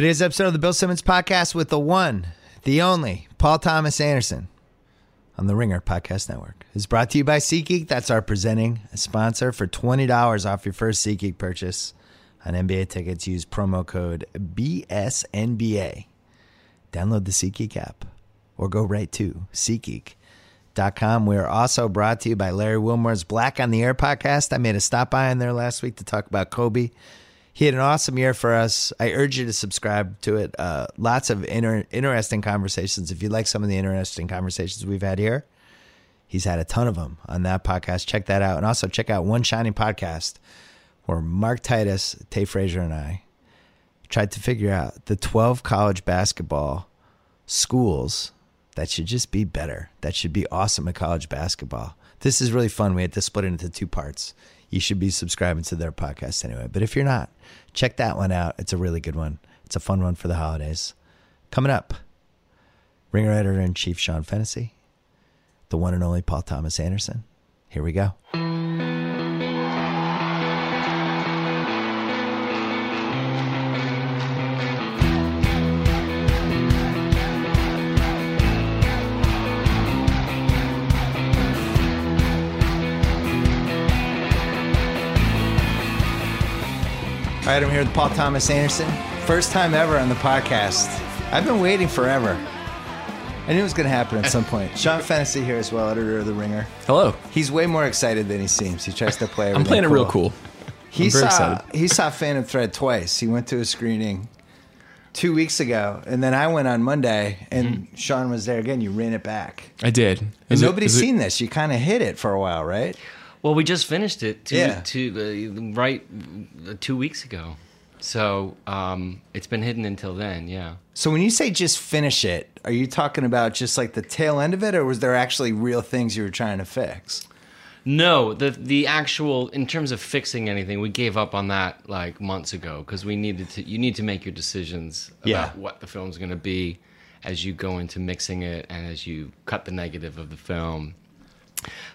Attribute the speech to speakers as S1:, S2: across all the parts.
S1: Today's episode of the Bill Simmons Podcast with the one, the only, Paul Thomas Anderson on the Ringer Podcast Network is brought to you by SeatGeek. That's our presenting sponsor for $20 off your first SeatGeek purchase on NBA tickets. Use promo code BSNBA. Download the SeatGeek app or go right to SeatGeek.com. We're also brought to you by Larry Wilmore's Black on the Air podcast. I made a stop by in there last week to talk about Kobe. He had an awesome year for us. I urge you to subscribe to it. Uh, lots of inter- interesting conversations. If you like some of the interesting conversations we've had here, he's had a ton of them on that podcast. Check that out. And also check out One Shining Podcast, where Mark Titus, Tate Frazier, and I tried to figure out the 12 college basketball schools that should just be better, that should be awesome at college basketball. This is really fun. We had to split it into two parts. You should be subscribing to their podcast anyway. But if you're not, check that one out. It's a really good one. It's a fun one for the holidays. Coming up, Ringer editor in chief Sean Fennessey, the one and only Paul Thomas Anderson. Here we go. All right, I'm here with Paul Thomas Anderson. First time ever on the podcast. I've been waiting forever. I knew it was going to happen at some point. Sean Fennessey here as well, editor of The Ringer.
S2: Hello.
S1: He's way more excited than he seems. He tries to play.
S2: I'm
S1: everything
S2: playing it real cool.
S1: He
S2: I'm very
S1: saw
S2: excited.
S1: he saw Phantom Thread twice. He went to a screening two weeks ago, and then I went on Monday, and
S2: Mm-hmm.
S1: Sean was there again. You ran it back,
S2: I did.
S1: and
S2: Is it-
S1: nobody's
S2: it-
S1: seen this. You kind of hit it for a while, right?
S3: Well, we just finished it two,
S1: Yeah.
S3: two, uh, right uh, two weeks ago. So um, it's been hidden until then, yeah.
S1: So when you say just finish it, are you talking about just like the tail end of it, or was there actually real things you were trying to fix?
S3: No, the the actual in terms of fixing anything, we gave up on that like months ago because we needed to. You need to make your decisions about
S1: Yeah.
S3: what the film's going to be as you go into mixing it and as you cut the negative of the film.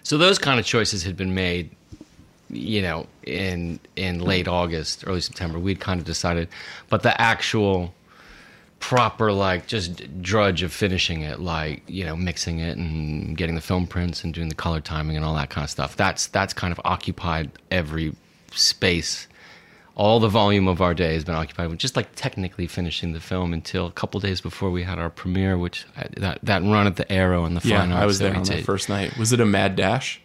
S3: So those kind of choices had been made, you know, in in late August, early September. We'd kind of decided, but the actual proper like just drudge of finishing it like you know mixing it and getting the film prints and doing the color timing and all that kind of stuff that's that's kind of occupied every space all the volume of our day has been occupied with just like technically finishing the film until a couple days before we had our premiere which uh, that that run at the Aero and the
S2: Yeah,
S3: fine arts
S2: I was
S3: that
S2: there on that
S3: did.
S2: first night. Was it a mad dash?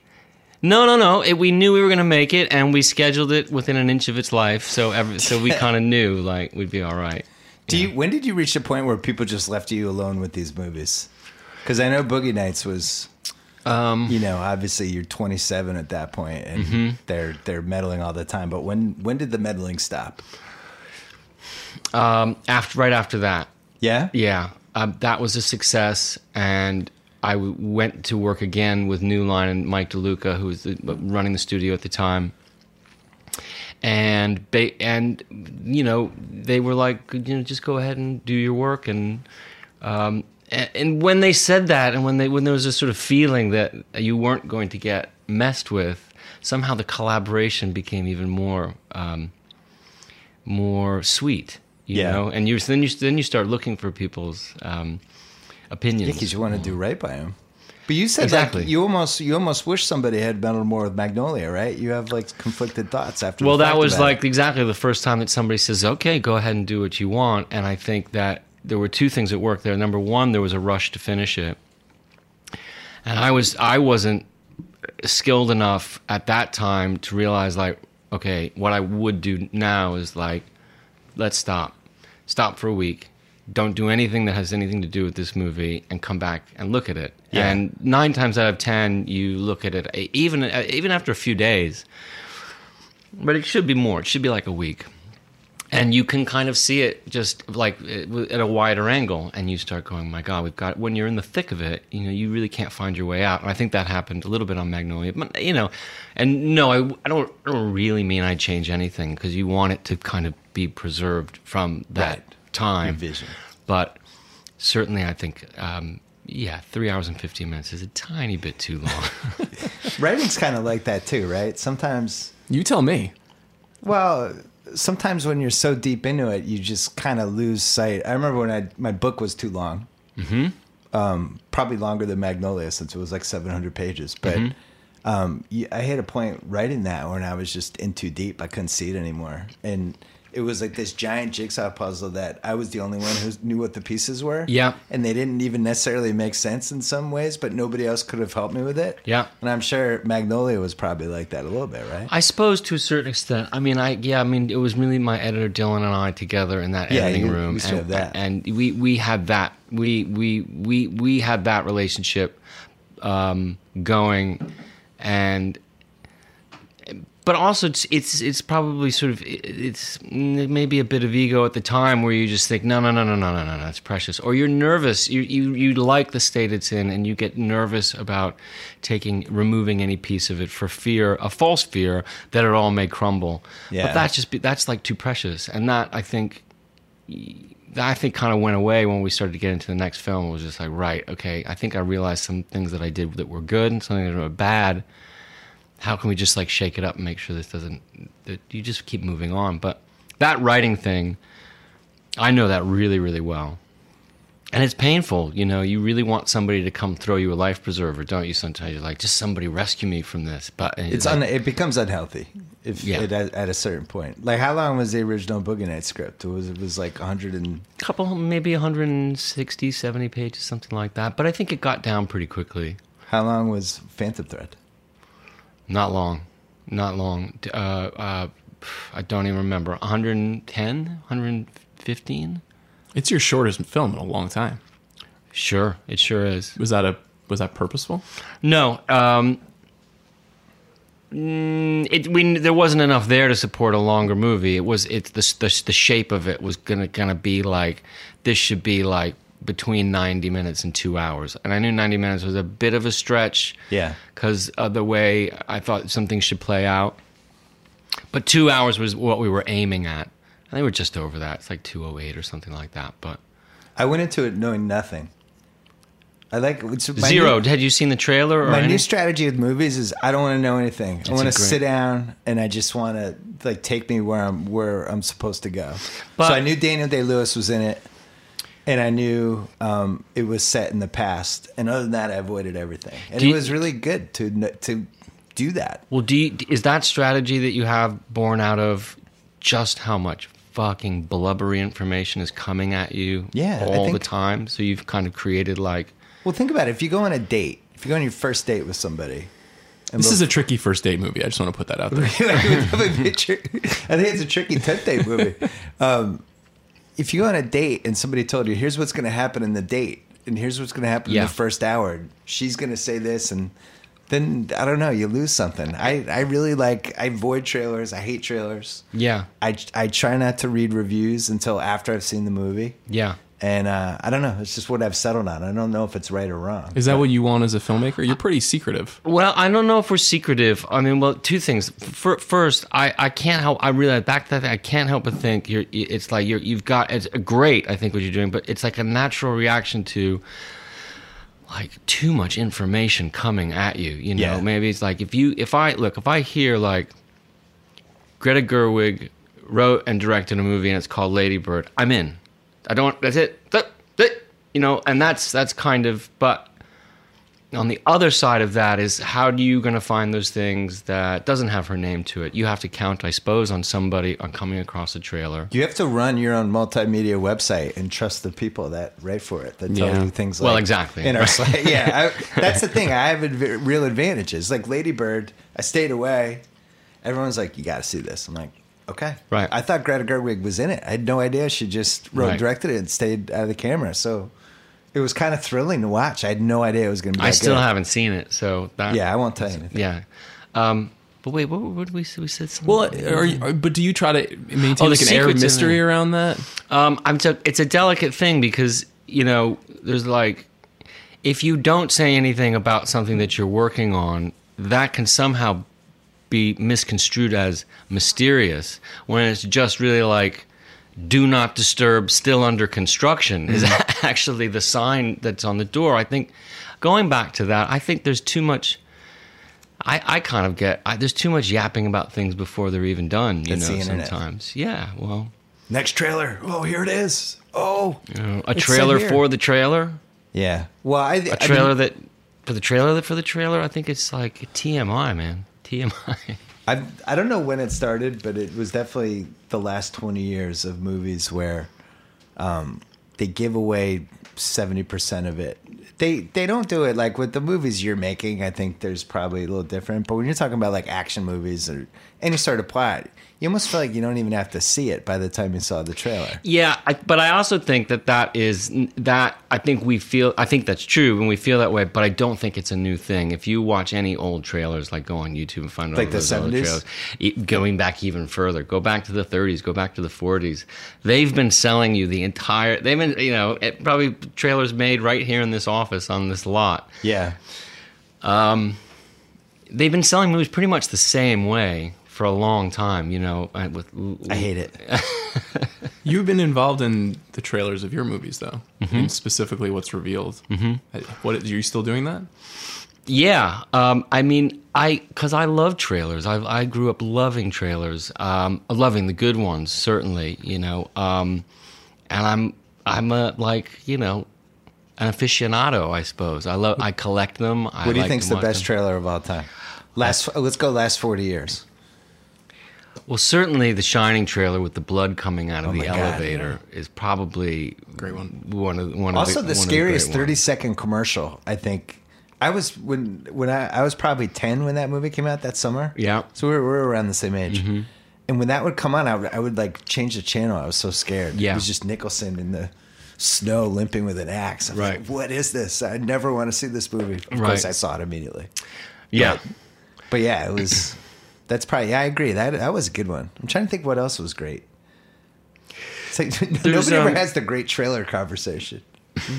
S3: No, no, no. It, we knew we were going to make it, and we scheduled it within an inch of its life. So, every, so we kind of knew like we'd be all right.
S1: Do you? When did you reach the point where people just left you alone with these movies? Because I know Boogie Nights was,
S3: Um,
S1: you know, obviously you're 27 at that point, and
S3: Mm-hmm.
S1: they're they're meddling all the time. But when when did the meddling stop?
S3: um, after right after that,
S1: Yeah,
S3: Yeah, um, that was a success, and I w- went to work again with New Line and Mike DeLuca, who was the, running the studio at the time. And ba- and you know they were like, you know, just go ahead and do your work. And um, and, when they said that, and when they when there was a sort of feeling that you weren't going to get messed with, somehow the collaboration became even more um, more sweet. You
S1: Yeah.
S3: know, and you then you then you start looking for people's um, opinions.
S1: because you want to do right by them. But you said
S3: Exactly.
S1: like you almost you almost wish somebody had meddled more with Magnolia, right? You have like conflicted thoughts after.
S3: well, that was like
S1: it.
S3: exactly the first time that somebody says, "Okay, go ahead and do what you want." And I think that there were two things at work there. Number one, there was a rush to finish it, and I was I wasn't skilled enough at that time to realize like, okay, what I would do now is like, let's stop, stop for a week. Don't do anything that has anything to do with this movie, and come back and look at it.
S1: Yeah.
S3: And nine times out of ten, you look at it even even after a few days, but it should be more. It should be like a week. And you can kind of see it just like uh, at a wider angle, and you start going, "My God, we've got." When you're in the thick of it, you know, you really can't find your way out. And I think that happened a little bit on Magnolia, but you know, and no, I, I don't, I don't really mean I change anything because you want it to kind of be preserved from that
S1: Right.
S3: time
S1: Your vision.
S3: But certainly, I think, um, yeah, three hours and fifteen minutes is a tiny bit too long.
S1: writing's kind of like that too, right? Sometimes
S2: You tell me.
S1: Well, sometimes when you're so deep into it, you just kind of lose sight. I remember when I my book was too long. Mm-hmm. Um, probably longer than Magnolia since it was like 700 pages. But um, y- I hit a point writing that when I was just in too deep. I couldn't see it anymore, and it was like this giant jigsaw puzzle that I was the only one who knew what the pieces were.
S3: Yeah.
S1: and they didn't even necessarily make sense in some ways, but nobody else could have helped me with it.
S3: Yeah.
S1: and I'm sure Magnolia was probably like that a little bit, right?
S3: I suppose to a certain extent. I mean, I yeah. I mean, it was really my editor Dylan and I together in that
S1: Yeah,
S3: editing
S1: you-
S3: room,
S1: you
S3: and,
S1: have that.
S3: and we we had that we we we we had that relationship um, going, and but also it's it's it's probably sort of it's maybe a bit of ego at the time where you just think no no no no no no no no it's precious or you're nervous you you you like the state it's in and you get nervous about taking removing any piece of it for fear a false fear that it all may crumble
S1: Yeah.
S3: but that's just that's like too precious and that I think that I think kind of went away when we started to get into the next film. It was just like, right, okay, I think I realized some things that I did that were good and something that were bad. How can we just like shake it up and make sure this doesn't, that you just keep moving on? But that writing thing, I know that really, really well. And it's painful, you know. You really want somebody to come throw you a life preserver, don't you? Sometimes you're like, just somebody rescue me from this. But
S1: It's
S3: like,
S1: un- it becomes unhealthy if
S3: Yeah.
S1: it, at, at a certain point. Like how long was the original Boogie Night script? It was it was like 100 and
S3: couple, maybe 160, 70 pages, something like that. But I think it got down pretty quickly.
S1: how long was Phantom Thread?
S3: Not long, not long. Uh, uh, I don't even remember. 110, 115.
S2: It's your shortest film in a long time.
S3: Sure, it sure is.
S2: Was that a was that purposeful?
S3: No, um, mm, it we there wasn't enough there to support a longer movie. It was it's the the, the shape of it was gonna gonna be like this should be like between 90 minutes and two hours and i knew 90 minutes was a bit of a stretch
S1: Yeah.
S3: because of the way i thought something should play out but two hours was what we were aiming at and they were just over that it's like 208 or something like that but
S1: I went into it knowing nothing. I like
S3: zero
S1: New,
S3: had you seen the trailer or
S1: my
S3: any?
S1: new strategy with movies is I don't want to know anything. I want to sit down and I just want to like take me where I'm where I'm supposed to go.
S3: But-
S1: so I knew Daniel Day Lewis was in it, and I knew um, it was set in the past. And other than that, I avoided everything. And
S3: Do
S1: it
S3: you-
S1: was really good to to do that.
S3: Well, do you, is that strategy that you have born out of just how much fucking blubbery information is coming at you
S1: Yeah, I
S3: all the
S1: think-
S3: time? So you've kind of created like
S1: Well, think about it. If you go on a date, if you go on your first date with somebody, and
S2: This is a tricky first date movie. I just want to put that out there.
S1: I think it's a tricky tent date movie. Um, if you go on a date and somebody told you, "Here's what's going to happen in the date," and here's what's going to happen
S3: Yeah.
S1: in the first hour, she's going to say this, and then I don't know, you lose something. I I really like. I avoid trailers. I hate trailers.
S3: yeah,
S1: I I try not to read reviews until after I've seen the movie,
S3: yeah.
S1: And uh, I don't know. It's just what I've settled on. I don't know if it's right or wrong.
S2: Is that what you want as a filmmaker? You're pretty secretive.
S3: Well, I don't know if we're secretive. I mean, well, two things. F- First, I, I can't help. I realize back to that. Thing, I can't help but think you're. It's like you're. You've got. It's great. I think what you're doing, but it's like a natural reaction to. Like too much information coming at you, you know.
S1: Yeah.
S3: Maybe it's like if you, if I look, if I hear like Greta Gerwig wrote and directed a movie and it's called Lady Bird, I'm in. I don't. That's it. That, that, you know, and that's that's kind of. But on the other side of that is how do you going to find those things that doesn't have her name to it? You have to count, I suppose, on somebody on coming across a trailer.
S1: You have to run your own multimedia website and trust the people that write for it that tell
S2: Yeah.
S1: you things like
S3: Well, exactly.
S1: in our
S3: Right.
S1: Yeah, I, that's the thing. I have adv- real advantages. Like Lady Bird, I stayed away. Everyone's like, "You got to see this." I'm like, "Okay."
S3: Right.
S1: I thought Greta Gerwig was in it. I had no idea she just wrote
S3: Right.
S1: directed it and stayed out of the camera. So it was kind of thrilling to watch. I had no idea it was going to be.
S3: I
S1: that
S3: still
S1: good.
S3: haven't seen it, so that
S1: Yeah, I won't tell you anything.
S3: yeah. Um, but wait, what, what did we we said? Something
S2: Well, are you, are- but do you try to maintain
S3: Oh,
S2: like an air of mystery around that?
S3: Um, I'm t- it's a delicate thing because you know there's like if you don't say anything about something that you're working on, that can somehow be misconstrued as mysterious when it's just really like do not disturb still under construction is mm-hmm. actually the sign that's on the door i think going back to that i think there's too much I, I kind of get I, there's too much yapping about things before they're even done. You
S1: That's
S3: know,
S1: the
S3: sometimes. Yeah. Well,
S1: Next trailer. Oh, here it is. Oh,
S3: you know, a trailer for the trailer.
S1: yeah. Well, I
S3: A trailer that for the trailer that for the trailer. I think it's like TMI, man. TMI.
S1: I I don't know when it started, but it was definitely the last twenty years of movies where um, they give away seventy percent of it. They they don't do it like with the movies you're making. I think there's probably a little different. But when you're talking about like action movies or any sort of plot, you almost feel like you don't even have to see it by the time you saw the trailer.
S3: Yeah, I, but I also think that that is that I think we feel I think that's true when we feel that way. But I don't think it's a new thing. If you watch any old trailers, like go on YouTube and find
S1: Like the
S3: those old
S1: 70s?
S3: trailers, e- going back even further, go back to the 30s, go back to the 40s. They've been selling you the entire. They've been you know it, probably trailers made right here in this office on this lot.
S1: Yeah.
S3: Um, they've been selling movies pretty much the same way for a long time. You know, uh, with
S1: I hate it.
S2: You've been involved in the trailers of your movies, though, and specifically what's revealed. Mm-hmm. What are you still doing that?
S3: Yeah, um, I mean, I because I love trailers. I I grew up loving trailers, um, loving the good ones certainly. You know, um, and I'm I'm a like you know an aficionado, I suppose. I love I collect them. I
S1: What do you
S3: like
S1: think's the best
S3: them.
S1: trailer of all time? Last. Let's go. Last forty years.
S3: Well, certainly the Shining trailer with the blood coming out of
S1: Oh
S3: the
S1: my God,
S3: elevator is probably
S2: Great one.
S3: One of one
S1: also
S3: of
S1: the,
S3: the,
S1: scariest
S3: great
S1: 30
S3: ones.
S1: second commercial i think i was when when i i was probably 10 when that movie came out that summer
S3: Yeah.
S1: so we were, we were around the same age mm-hmm. and when that would come on I would, I would like change the channel i was so scared
S3: Yeah.
S1: it was just nicholson in the snow limping with an axe I was
S3: Right.
S1: like, what is this i never want to see this movie of
S3: Right.
S1: course i saw it immediately
S3: Yeah.
S1: but yeah it was that's probably yeah i agree that that was a good one i'm trying to think what else was great it's like, nobody ever
S3: um,
S1: has the great trailer conversation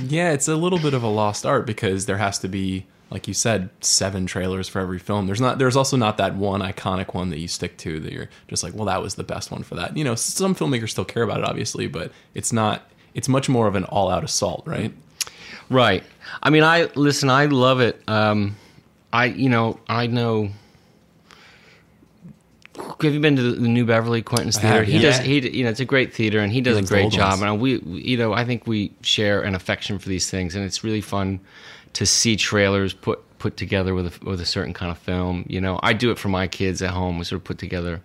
S2: Yeah, it's a little bit of a lost art because there has to be, like you said, seven trailers for every film. There's not. There's also not that one iconic one that you stick to that you're just like, well, that was the best one for that. You know, some filmmakers still care about it, obviously, but it's not. It's much more of an all-out assault, right?
S3: Right. I mean, I listen. I love it. Um, I you know I know. Have you been to the, the New Beverly Quentin's theater?
S2: have,
S3: he
S2: yeah.
S3: does. He you know it's a great theater, and he does a great job.
S2: ones.
S3: And we, we you know I think we share an affection for these things, and it's really fun to see trailers put put together with a, with a certain kind of film. You know, I do it for my kids at home. We sort of put together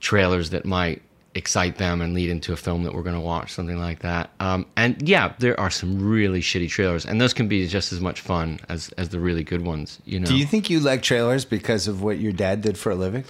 S3: trailers that might excite them and lead into a film that we're going to watch, something like that. Um, and yeah, there are some really shitty trailers, and those can be just as much fun as as the really good ones. You know,
S1: Do you think you like trailers because of what your dad did for a living?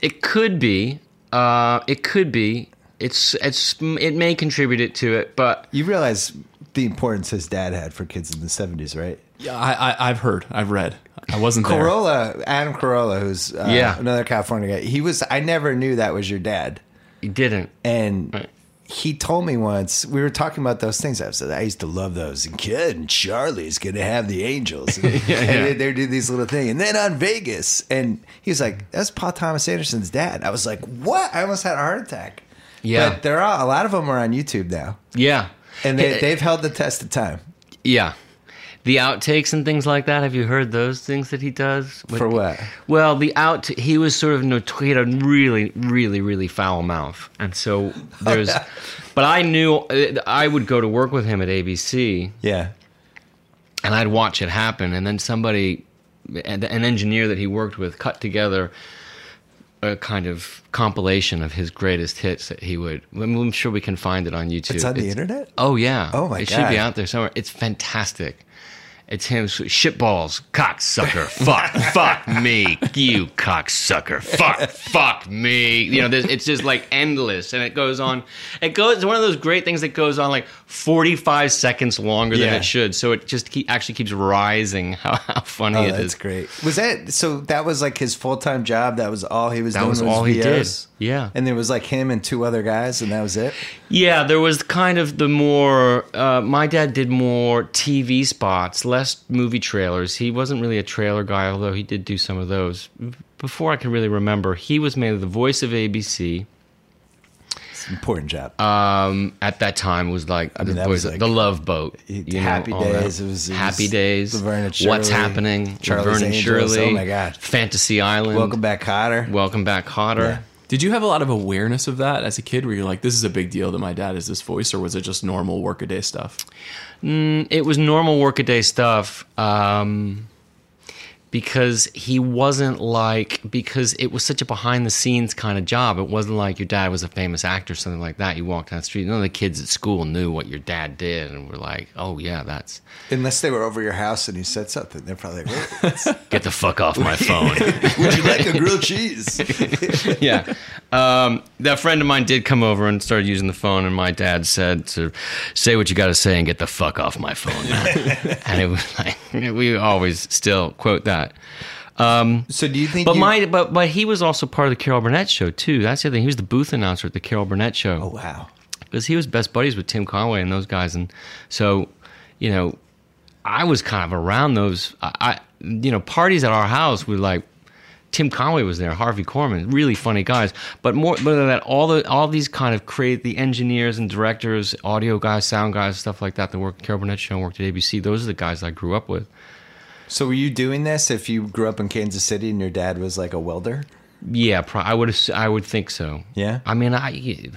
S3: it could be, uh, it could be. It's it's it may contribute it to it, but
S1: You realize the importance his dad had for kids in the seventies, right?
S2: Yeah, I, I, I've heard, I've read. I wasn't there.
S1: Carolla, Adam Carolla, who's uh,
S3: Yeah.
S1: another California guy. He was. I never knew that was your dad,
S3: he didn't.
S1: and
S3: Right.
S1: he told me once we were talking about those things. I said I used to love those. And kid and Charlie's gonna have the Angels, and, and they, they do these little thing, and then on Vegas, and he was like, "That's Paul Thomas Anderson's dad." I was like, "What?" I almost had a heart attack.
S3: Yeah.
S1: but there are a lot of them are on YouTube now,
S3: Yeah,
S1: and they,
S3: Eh,
S1: they've held the test of time.
S3: Yeah. The outtakes and things like that. Have you heard those things that he does? With-
S1: For what?
S3: Well, the out he was sort of notorious. He had a really, really, really foul mouth, and so there's. But I knew uh, I would go to work with him at ABC,
S1: Yeah,
S3: and I'd watch it happen, and then somebody, an engineer that he worked with, cut together a kind of compilation of his greatest hits that he would. I'm sure we can find it on YouTube.
S1: it's on the internet.
S3: Oh yeah.
S1: Oh, my
S3: It should be out there somewhere. It's fantastic. It's him shitballs, cocksucker, fuck, fuck me, you cocksucker, fuck, fuck me. You know, it's just like endless, and it goes on. It goes. It's one of those great things that goes on like 45 seconds longer than
S1: Yeah.
S3: it should. So it just keep, actually keeps rising. How, how funny
S1: Oh,
S3: it
S1: that's
S3: is.
S1: great. Was that so? That was like his full time job. That was all he was
S3: That
S1: doing.
S3: was all he did. Yeah.
S1: and there was like him and two other guys, and that was it.
S3: Yeah, there was kind of the more. Uh, my dad did more TV spots, less movie trailers. He wasn't really a trailer guy, although he did do some of those. Before I can really remember, he was mainly the voice of ABC.
S1: It's an important job.
S3: um, at that time was like
S1: mean,
S3: the, was
S1: like-
S3: the Love Boat. Know,
S1: Happy
S3: all.
S1: Days, it was- it
S3: Happy
S1: was
S3: Days.
S1: Laverne and
S3: What's happening?
S1: Charlie's
S3: Laverne and
S1: Angels,
S3: Shirley.
S1: oh my God.
S3: Fantasy Island.
S1: Welcome back, Kotter.
S3: Welcome back, Hotter.
S1: Yeah.
S2: Did you have a lot of awareness of that as a kid where you're like, this is a big deal that my dad is this voice, or was it just normal workaday stuff?
S3: It was normal workaday stuff. Um, because he wasn't like because it was such a behind the scenes kind of job. It wasn't like your dad was a famous actor, or something like that. You walked down the street, none of the kids at school knew what your dad did, and were like, "Oh yeah, that's
S1: Unless they were over your house and you said something, they're probably like, "Wait,
S3: get the fuck off my phone."
S1: "Would you like a grilled cheese?"
S3: yeah. Um, that friend of mine did come over and started using the phone, and my dad said to say what you got to say and get the fuck off my phone. and it was like we always still quote that.
S1: Um, so do you think?
S3: But
S1: you-
S3: my but but he was also part of the Carol Burnett show too. That's the other thing. He was the booth announcer at the Carol Burnett show
S1: oh wow,
S3: because he was best buddies with Tim Conway and those guys, and so you know, I was kind of around those. I, I you know parties at our house were like Tim Conway was there, Harvey Korman, really funny guys. But more more than that, all the all these kind of create the engineers and directors, audio guys, sound guys, stuff like that that worked at Carol Burnett show, and worked at ABC. Those are the guys I grew up with.
S1: So were you doing this if you grew up in Kansas City and your dad was like a welder?
S3: Yeah, pro- I would I would think so.
S1: Yeah?
S3: I mean, I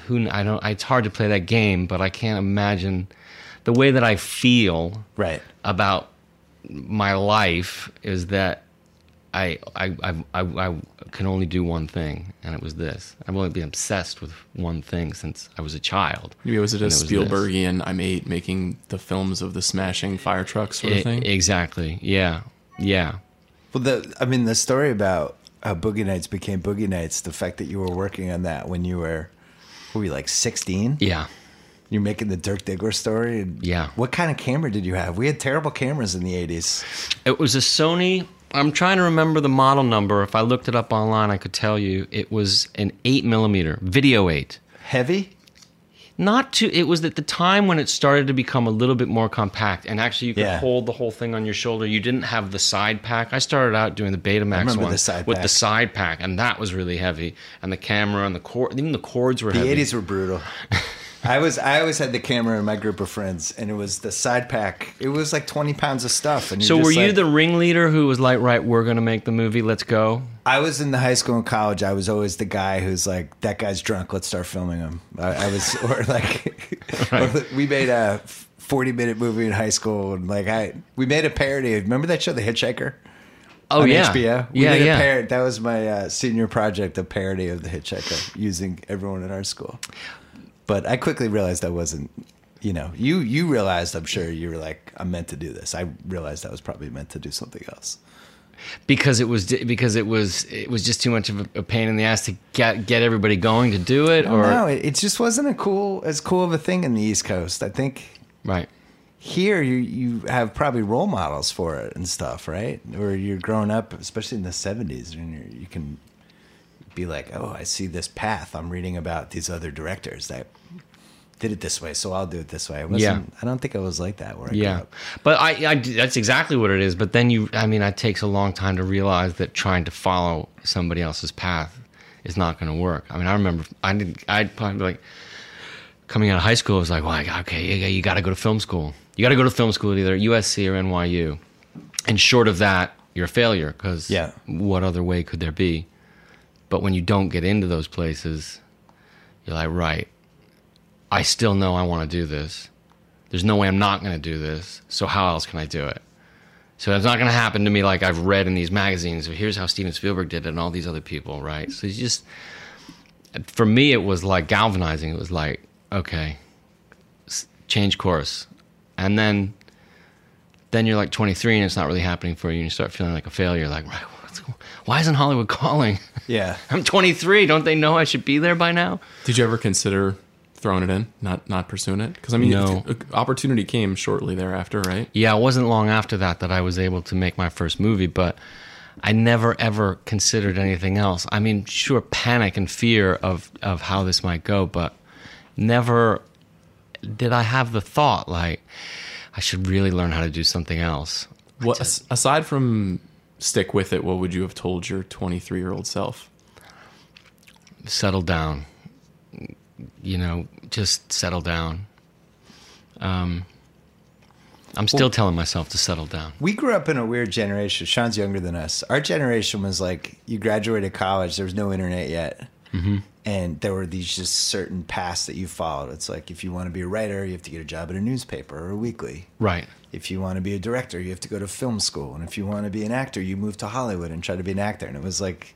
S3: who I don't. It's hard to play that game, but I can't imagine the way that I feel
S1: Right.
S3: about my life is that I I, I I I can only do one thing, and it was this. I've only been obsessed with one thing since I was a child.
S2: Maybe was it a
S3: it was this.
S2: Spielbergian I'm eight making the films of the smashing fire trucks sort of thing?
S3: exactly. Yeah. Yeah.
S1: Well, the I mean, the story about how Boogie Nights became Boogie Nights, the fact that you were working on that when you were, what were you like sixteen?
S3: Yeah.
S1: You're making the Dirk Diggler story. And
S3: Yeah.
S1: What kind of camera did you have? We had terrible cameras in the '80s.
S3: It was a Sony. I'm trying to remember the model number. If I looked it up online, I could tell you. It was an eight millimeter video eight.
S1: Heavy.
S3: Not too. It was at the time when it started to become a little bit more compact, and actually you could
S1: Yeah.
S3: hold the whole thing on your shoulder. You didn't have the side pack. I started out doing the Betamax one
S1: the side
S3: with
S1: pack.
S3: the side pack, and that was really heavy. And the camera and the cord, even the cords were
S1: The
S3: heavy.
S1: '80s were brutal. I was I always had the camera in my group of friends, and it was the side pack. It was like 20 pounds of stuff. And
S3: So were you
S1: like-
S3: the ringleader who was like, right, we're gonna make the movie, let's go?
S1: I was in the high school and college. I was always the guy who's like, "That guy's drunk. Let's start filming him." I, I was, or like, or we made a forty-minute movie in high school, and like, I we made a parody. Remember that show, The Hitchhiker?
S3: Oh
S1: on
S3: yeah,
S1: HBO. We
S3: yeah,
S1: made
S3: yeah.
S1: A par- that was my uh, senior project, a parody of The Hitchhiker, using everyone in our school. But I quickly realized I wasn't. You know, you you realized. I'm sure you were like, I'm meant to do this. I realized I was probably meant to do something else.
S3: because it was because it was it was just too much of a, pain in the ass to get get everybody going to do it, or
S1: no, it, it just wasn't a cool as cool of a thing in the East Coast. I think
S3: right.
S1: here you you have probably role models for it and stuff, right? Or you're growing up, especially in the '70s, and you're, you can be like, "Oh, I see this path. I'm reading about these other directors that did it this way, so I'll do it this way." I wasn't,
S3: Yeah.
S1: I don't think I was like that where I grew
S3: Yeah,
S1: up.
S3: but I, I that's exactly what it is. But then you, I mean, it takes a long time to realize that trying to follow somebody else's path is not going to work. I mean, I remember I did, I'd probably be like coming out of high school. It was like, well, I- okay, you, you got to go to film school. You got to go to film school at either USC or NYU, and short of that, you're a failure because
S1: Yeah.
S3: what other way could there be? But when you don't get into those places, you're like, right, I still know I want to do this. There's no way I'm not going to do this. So how else can I do it? So it's not going to happen to me like I've read in these magazines. Here's how Steven Spielberg did it, and all these other people, right? So it's just for me, it was like galvanizing. It was like, okay, change course, and then then you're like 23 and it's not really happening for you, and you start feeling like a failure. Like, right, why isn't Hollywood calling?
S1: Yeah,
S3: I'm 23. Don't they know I should be there by now?
S2: Did you ever consider throwing it in, not not pursuing it? Because I mean,
S3: No.
S2: Uh, opportunity came shortly thereafter, right?
S3: Yeah, it wasn't long after that that I was able to make my first movie, but I never ever considered anything else. I mean, sure, panic and fear of of how this might go, but never did I have the thought like I should really learn how to do something else.
S2: What as- aside from stick with it, what would you have told your 23 year old self?
S3: Settle down. you know, just settle down. Um, I'm still telling myself to settle down.
S1: We grew up in a weird generation. Sean's younger than us. Our generation was like, you graduated college, there was no internet yet. Mm-hmm. And there were these just certain paths that you followed. It's like if you want to be a writer, you have to get a job at a newspaper or a weekly.
S3: Right.
S1: If you want to be a director, you have to go to film school. And if you want to be an actor, you move to Hollywood and try to be an actor. And it was like,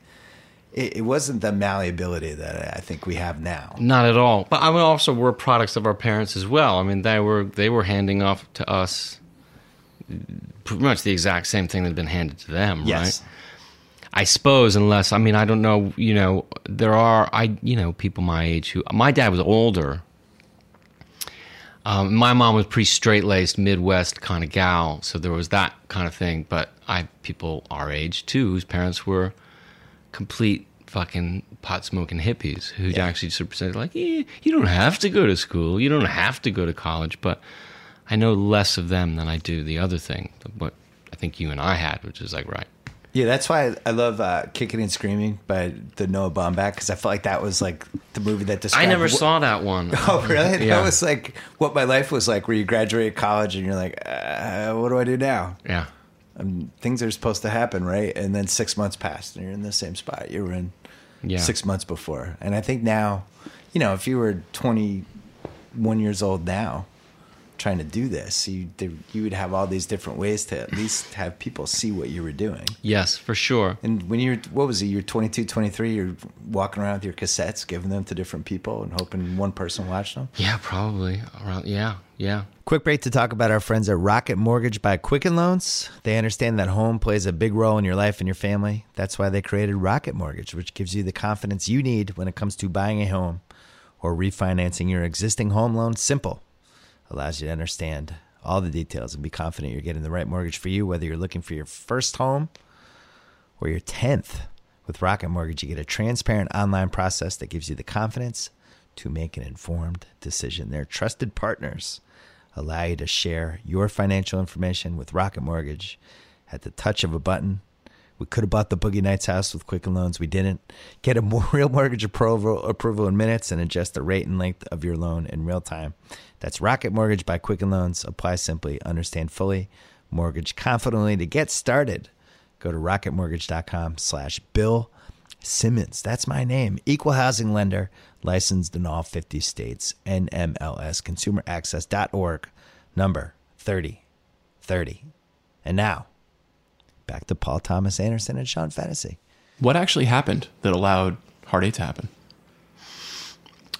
S1: it, it wasn't the malleability that I think we have now.
S3: Not at all. But I mean, also we're products of our parents as well. I mean, they were they were handing off to us pretty much the exact same thing that had been handed to them,
S1: Yes.
S3: right? I suppose, unless I mean, I don't know. You know, there are I you know people my age who my dad was older. Um, my mom was pretty straight laced Midwest kind of gal, so there was that kind of thing. But I people our age too, whose parents were complete fucking pot smoking hippies who
S1: Yeah.
S3: actually sort of said like, eh, you don't have to go to school, you don't have to go to college. But I know less of them than I do the other thing, what I think you and I had, which is like right.
S1: Yeah, that's why I love uh, "Kicking and Screaming" by the Noah Baumbach because I felt like that was like the movie that described.
S3: I never
S1: what-
S3: saw that one.
S1: Oh, really?
S3: Yeah.
S1: That was like what my life was like. Where you graduate college and you're like, uh, "What do I do now?"
S3: Yeah.
S1: Um, things are supposed to happen, right? And then six months passed, and you're in the same spot you were in
S3: Yeah.
S1: six months before. And I think now, you know, if you were 21 years old now, trying to do this, you there, you would have all these different ways to at least have people see what you were doing.
S3: Yes, for sure.
S1: And when you're, what was it? You're 22, 23. You're walking around with your cassettes, giving them to different people, and hoping one person watched them.
S3: Yeah, probably around. Yeah, yeah.
S1: Quick break to talk about our friends at Rocket Mortgage by Quicken Loans. They understand that home plays a big role in your life and your family. That's why they created Rocket Mortgage, which gives you the confidence you need when it comes to buying a home or refinancing your existing home loan. Simple. Allows you to understand all the details and be confident you're getting the right mortgage for you, whether you're looking for your first home or your 10th. With Rocket Mortgage, you get a transparent online process that gives you the confidence to make an informed decision. Their trusted partners allow you to share your financial information with Rocket Mortgage at the touch of a button. We could have bought the Boogie Nights house with Quicken Loans. We didn't. Get a real mortgage approval, approval in minutes and adjust the rate and length of your loan in real time. That's Rocket Mortgage by Quicken Loans. Apply simply, understand fully, mortgage confidently. To get started, go to rocketmortgage.com slash Bill Simmons. That's my name. Equal housing lender, licensed in all 50 states. NMLS, consumeraccess.org, number 3030. And now, back to Paul Thomas Anderson and Sean Fennessey.
S2: What actually happened that allowed Hard Eight to happen?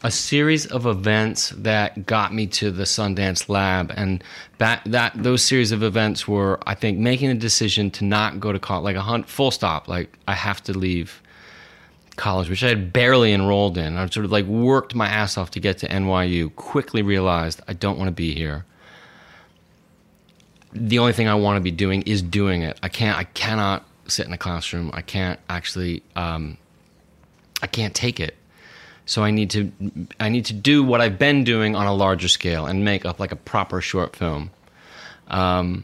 S3: a series of events that got me to the Sundance Lab, and that that those series of events were, I think, making a decision to not go to college, like a hunt, full stop. Like I have to leave college, which I had barely enrolled in. I sort of like worked my ass off to get to NYU. Quickly realized I don't want to be here. The only thing I want to be doing is doing it. I can't. I cannot sit in a classroom. I can't actually. Um, I can't take it. So I need to I need to do what I've been doing on a larger scale and make up like a proper short film, um,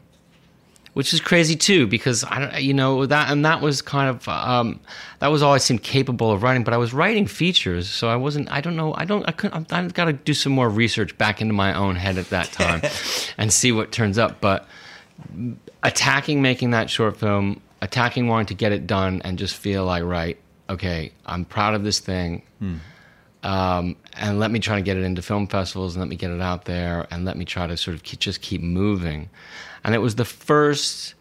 S3: which is crazy too because I don't you know that and that was kind of um, that was all I seemed capable of writing. But I was writing features, so I wasn't. I don't know. I don't. I couldn't. I've got to do some more research back into my own head at that time and see what turns up. But attacking making that short film, attacking wanting to get it done, and just feel like right. Okay, I'm proud of this thing um, and let me try to get it into film festivals and let me get it out there and let me try to sort of keep, just keep moving. And it was the first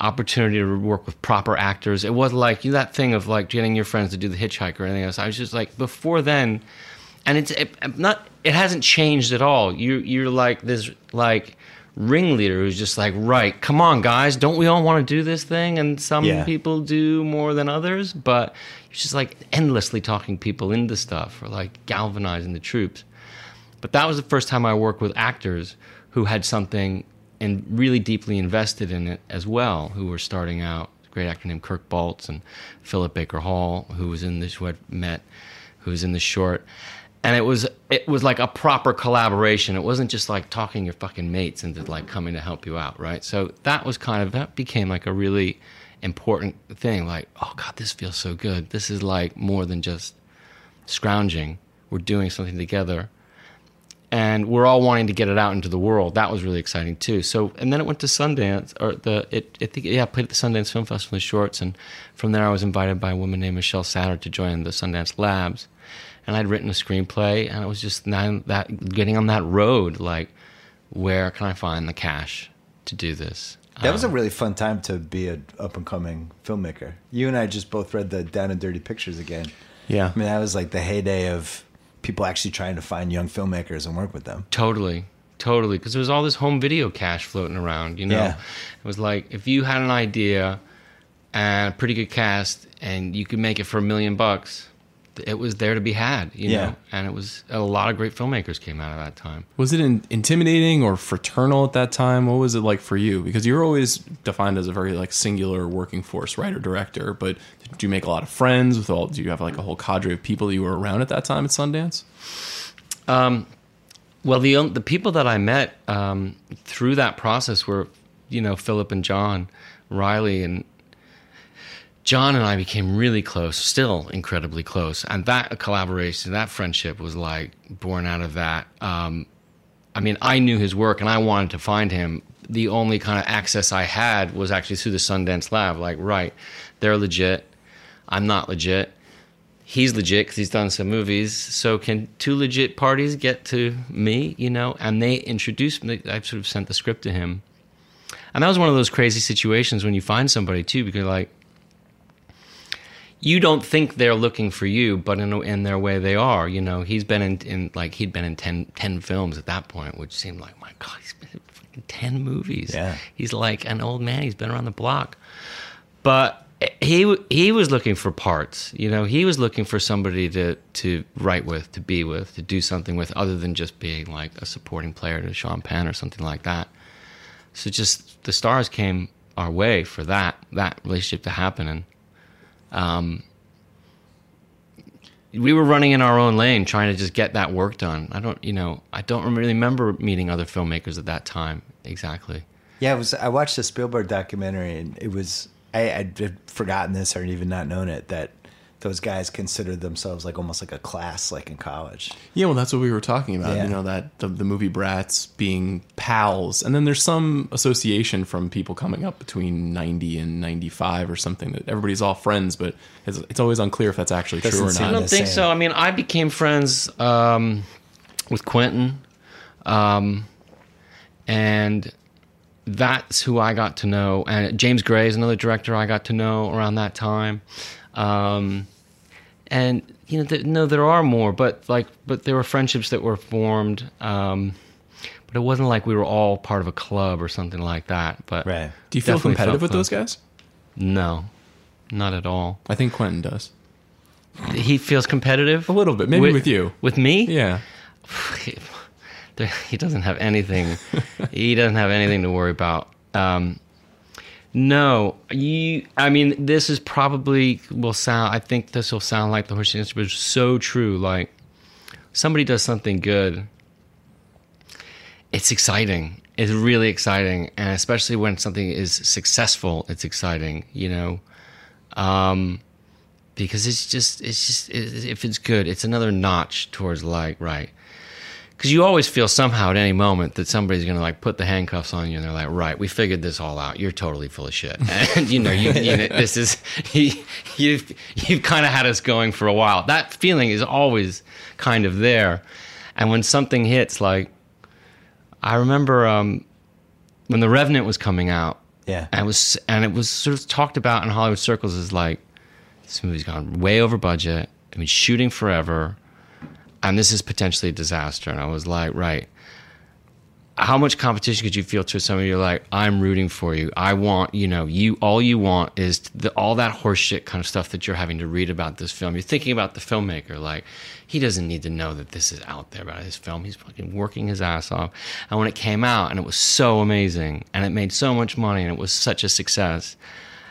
S3: opportunity to work with proper actors. It was like that thing of like getting your friends to do the hitchhiker or anything else. I was just like before then, and it's it, not. It hasn't changed at all. You you're like this like ringleader who's just like right. Come on, guys, don't we all want to do this thing? And some
S1: Yeah.
S3: people do more than others, but you're just like endlessly talking people into stuff or like galvanizing the troops. But that was the first time I worked with actors who had something and really deeply invested in it as well, who were starting out. Great actor named Kirk Baltz and Philip Baker Hall, who was in this, who I'd met, who was in the short. And it was it was like a proper collaboration. It wasn't just like talking your fucking mates into like coming to help you out, right? So that was kind of that became like a really important thing. Like, oh god, this feels so good. This is like more than just scrounging We're doing something together and we're all wanting to get it out into the world. That was really exciting too. So, and then it went to Sundance, or the it, I think yeah, I played at the Sundance Film Festival in shorts, and from there I was invited by a woman named Michelle Satter to join the Sundance Labs, and I'd written a screenplay, and it was just now that getting on that road, like where can I find the cash to do this?
S1: That was a um, really fun time to be an up and coming filmmaker. You and I just both read the Down and Dirty Pictures again.
S2: Yeah.
S1: I mean, that was like the heyday of people actually trying to find young filmmakers and work with them.
S3: Totally, totally. Because there was all this home video cash floating around. You know,
S1: Yeah.
S3: it was like if you had an idea and a pretty good cast, and you could make it for a million bucks, it was there to be had. You
S1: Yeah.
S3: know, and it was a lot of great filmmakers came out of that time.
S2: Was it in, intimidating or fraternal at that time? What was it like for you? Because you're always defined as a very like singular working force writer director, but did you make a lot of friends with all? Do you have like a whole cadre of people that you were around at that time at Sundance?
S3: Um, Well, the the people that I met um, through that process were, you know, Philip and John, Riley and John and I became really close, still incredibly close, and that collaboration, that friendship was like born out of that. Um, I mean, I knew his work and I wanted to find him. The only kind of access I had was actually through the Sundance Lab. Like, right, they're legit. I'm not legit he's legit because he's done some movies. So can two legit parties get to me? You know, and they introduced me. I sort of sent the script to him, and that was one of those crazy situations when you find somebody too, because like you don't think they're looking for you, but in in their way they are. You know, he's been in, in like he'd been in 10, 10 films at that point, which seemed like my God, he's been in fucking ten movies.
S1: Yeah.
S3: he's like an old man. He's been around the block, but he he was looking for parts. You know, he was looking for somebody to to write with, to be with, to do something with, other than just being like a supporting player to Sean Penn or something like that. So just the stars came our way for that that relationship to happen, and um, we were running in our own lane, trying to just get that work done. I don't, you know, I don't really remember meeting other filmmakers at that time exactly.
S1: Yeah, it was. I watched the Spielberg documentary, and it was. I I'd forgotten this or even not known it that those guys considered themselves like almost like a class, like in college.
S2: Yeah, well, that's what we were talking about.
S1: Yeah.
S2: You know that the, the movie brats being pals, and then there's some association from people coming up between ninety and ninety five or something that everybody's all friends, but it's, it's always unclear if that's actually
S1: Doesn't
S2: true or
S1: seem
S3: I don't think
S1: same.
S3: so. I mean, I became friends um, with Quentin, um, and that's who I got to know. And James Gray is another director I got to know around that time. Um, and you know, th- no, there are more, but like, but there were friendships that were formed. Um, but it wasn't like we were all part of a club or something like that. But
S1: Right.
S2: Do you feel competitive with those guys?
S3: No, not at all.
S2: I think Quentin does
S3: He feels competitive
S2: a little bit, maybe with, you.
S3: With me?
S2: Yeah,
S3: he doesn't have anything. he doesn't have anything to worry about. Um, no, you. I mean, this is probably will sound. I think this will sound like the horse answer, but it's so true. Like somebody does something good, it's exciting. It's really exciting, and especially when something is successful, it's exciting. You know, um, because it's just it's just it, if it's good, it's another notch towards like right. Because you always feel somehow at any moment that somebody's going to like put the handcuffs on you, and they're like, "Right, we figured this all out. You're totally full of shit." And you know, you, you know, this is you, you've you've kind of had us going for a while. That feeling is always kind of there, and when something hits, like I remember um, when The Revenant was coming out,
S1: Yeah.
S3: and it was and it was sort of talked about in Hollywood circles as like this movie's gone way over budget. I mean, shooting forever, and this is potentially a disaster. And I was like, right. How much competition could you feel to somebody you're like, I'm rooting for you. I want, you know, you all you want is the, all that horseshit kind of stuff that you're having to read about this film. You're thinking about the filmmaker, like he doesn't need to know that this is out there about his film. He's fucking working his ass off. And when it came out and it was so amazing and it made so much money and it was such a success,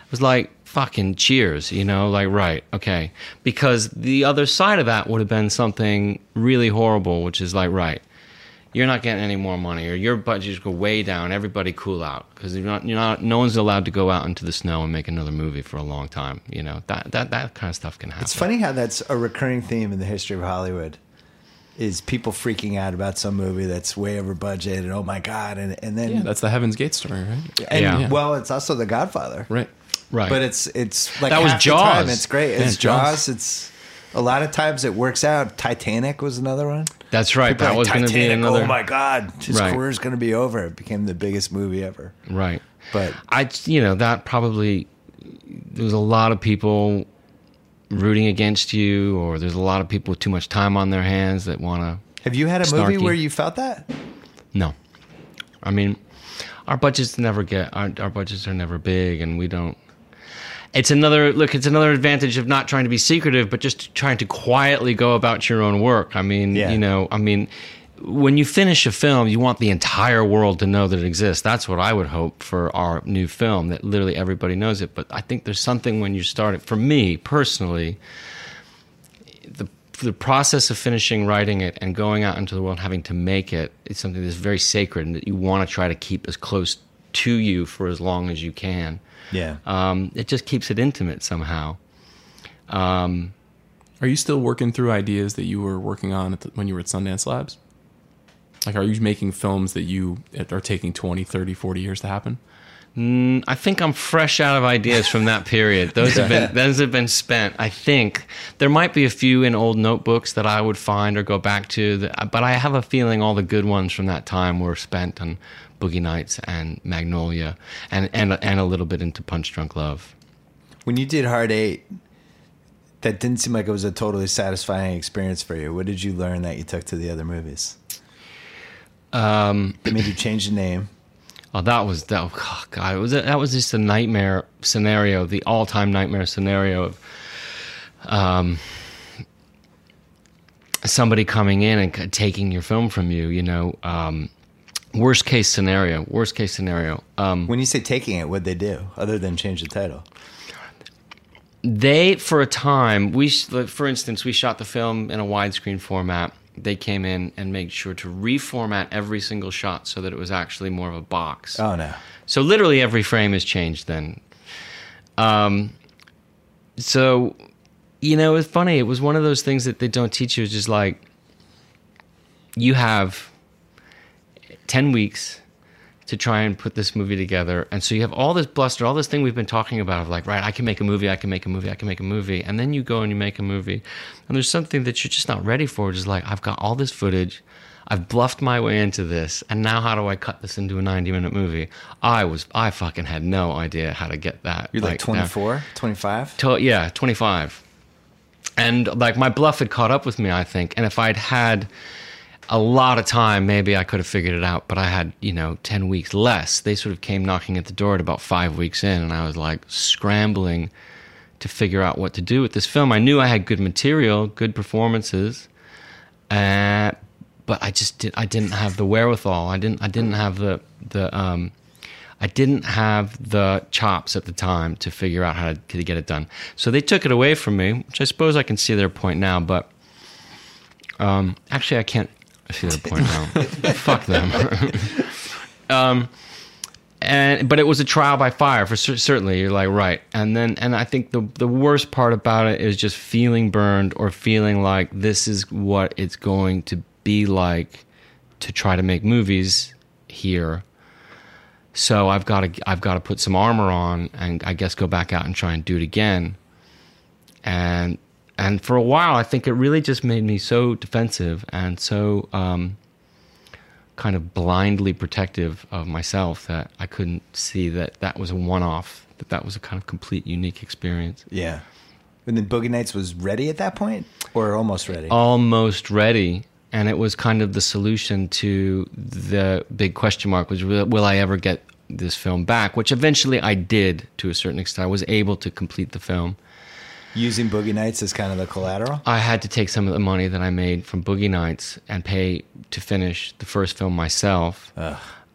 S3: it was like fucking cheers, you know, like right, okay. Because the other side of that would have been something really horrible, which is like right, you're not getting any more money, or your budgets go way down. Everybody cool out because you're not, you're not. No one's allowed to go out into the snow and make another movie for a long time. You know that that that kind of stuff can happen.
S1: It's funny how that's a recurring theme in the history of Hollywood. is people freaking out about some movie that's way over budget and oh my god and and then
S2: Yeah, that's the Heaven's Gate story, right?
S1: and
S3: Yeah.
S1: well it's also The Godfather.
S2: Right.
S3: Right.
S1: But it's it's like
S3: That was
S1: half the time
S3: Jaws.
S1: it's great.
S2: Yeah,
S1: It's Jaws.
S2: Jaws.
S1: It's a lot of times it works out. Titanic was another one.
S3: That's right.
S1: People
S3: That was going to be
S1: Titanic, oh
S3: another.
S1: Oh my god, his
S3: Right.
S1: career's going to be over. It became the biggest movie ever.
S3: Right.
S1: But
S3: I, you know, that probably there's a lot of people rooting against you, or there's a lot of people with too much time on their hands that want to.
S1: have you had a movie where you felt that?
S3: No, I mean, our budgets never get our, our budgets are never big, and we don't. It's another look. It's another advantage of not trying to be secretive, but just trying to quietly go about your own work. I mean,
S1: Yeah.
S3: you know, I mean, when you finish a film, you want the entire world to know that it exists. That's what I would hope for our new film, that literally everybody knows it. But I think there's something when you start it. For me personally, the the process of finishing writing it and going out into the world, having to make it, is something that's very sacred and that you want to try to keep as close to you for as long as you can.
S1: Yeah.
S3: Um, it just keeps it intimate somehow. Um,
S2: Are you still working through ideas that you were working on at the, when you were at Sundance Labs? Like, are you making films that you are taking 20, 30, 40 years to happen?
S3: Mm, I think I'm fresh out of ideas from that period. Those have been those have been spent. I think there might be a few in old notebooks that I would find or go back to, that, but I have a feeling all the good ones from that time were spent on Boogie Nights and Magnolia, and and and a little bit into Punch Drunk Love.
S1: When you did Hard Eight, that didn't seem like it was a totally satisfying experience for you. What did you learn that you took to the other movies?
S3: Um,
S1: It made you change the name.
S3: Oh, that was that. Oh God, it was that was just a nightmare scenario, the all-time nightmare scenario of um, somebody coming in and taking your film from you. You know, um, worst case scenario. Worst case scenario. Um,
S1: When you say taking it, what'd they do other than change the title?
S3: they for a time we for instance we shot the film in a widescreen format they came in and made sure to reformat every single shot so that it was actually more of a box
S1: Oh no.
S3: So literally every frame is changed then. Um, so, you know, it's funny. It was one of those things that they don't teach you. It's just like you have 10 weeks to try and put this movie together. And so you have all this bluster, all this thing we've been talking about of like, right, I can make a movie, I can make a movie, I can make a movie. And then you go and you make a movie. And there's something that you're just not ready for. Just like, I've got all this footage. I've bluffed my way into this, and now how do I cut this into a 90 minute movie? I was, I fucking had no idea how to get that.
S1: You're like,
S3: down.
S1: 24, 25?
S3: To- yeah, 25. And like my bluff had caught up with me, I think. And if I'd had a lot of time, maybe I could have figured it out. But I had, you know, 10 weeks less. They sort of came knocking at the door at about five weeks in, and I was like scrambling to figure out what to do with this film. I knew I had good material, good performances. Uh, but I just did, I didn't have the wherewithal. I didn't I didn't have the the um, I didn't have the chops at the time to figure out how to, to get it done. So they took it away from me, which I suppose I can see their point now. But um, actually, I can't see their point now. Fuck them. um, and but it was a trial by fire for certainly. You're like right, and then and I think the the worst part about it is just feeling burned or feeling like this is what it's going to be like to try to make movies here. So I've got to I've got to put some armor on and I guess go back out and try and do it again. And and for a while, I think it really just made me so defensive and so um, kind of blindly protective of myself that I couldn't see that that was a one-off. That that was a kind of complete unique experience.
S1: Yeah. And then Boogie Nights was ready at that point, or almost ready.
S3: almost ready and it was kind of the solution to the big question mark was will, will i ever get this film back which eventually i did to a certain extent i was able to complete the film
S1: Using Boogie Nights as kind of the collateral.
S3: i had to take some of the money that i made from boogie nights and pay to finish the first film myself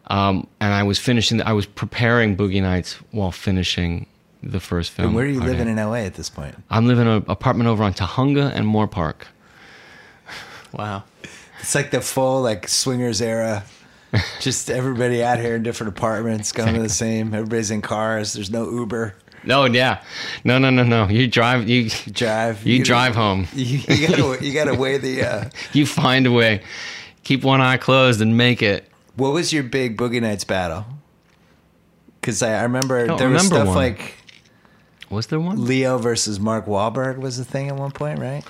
S3: um, and i was finishing i was preparing boogie nights while finishing the first film
S1: And where are you living in LA at this point?
S3: i'm living in an apartment over on Tujunga and Moorpark
S2: Wow.
S1: It's like the full like swingers era. Just everybody out here in different apartments, going to the same. Everybody's in cars. There's no Uber.
S3: No, yeah, no, no, no, no. You drive, you
S1: Drive.
S3: you
S1: gotta-
S3: drive home.
S1: You, you gotta you gotta weigh the. Uh,
S3: You find a way. Keep one eye closed and make it.
S1: what was your big Boogie Nights battle? Because I, I remember
S3: don't
S1: there was
S3: remember
S1: stuff
S3: one.
S1: like
S3: Was there one?
S1: Leo versus Mark Wahlberg was the thing at one point, right?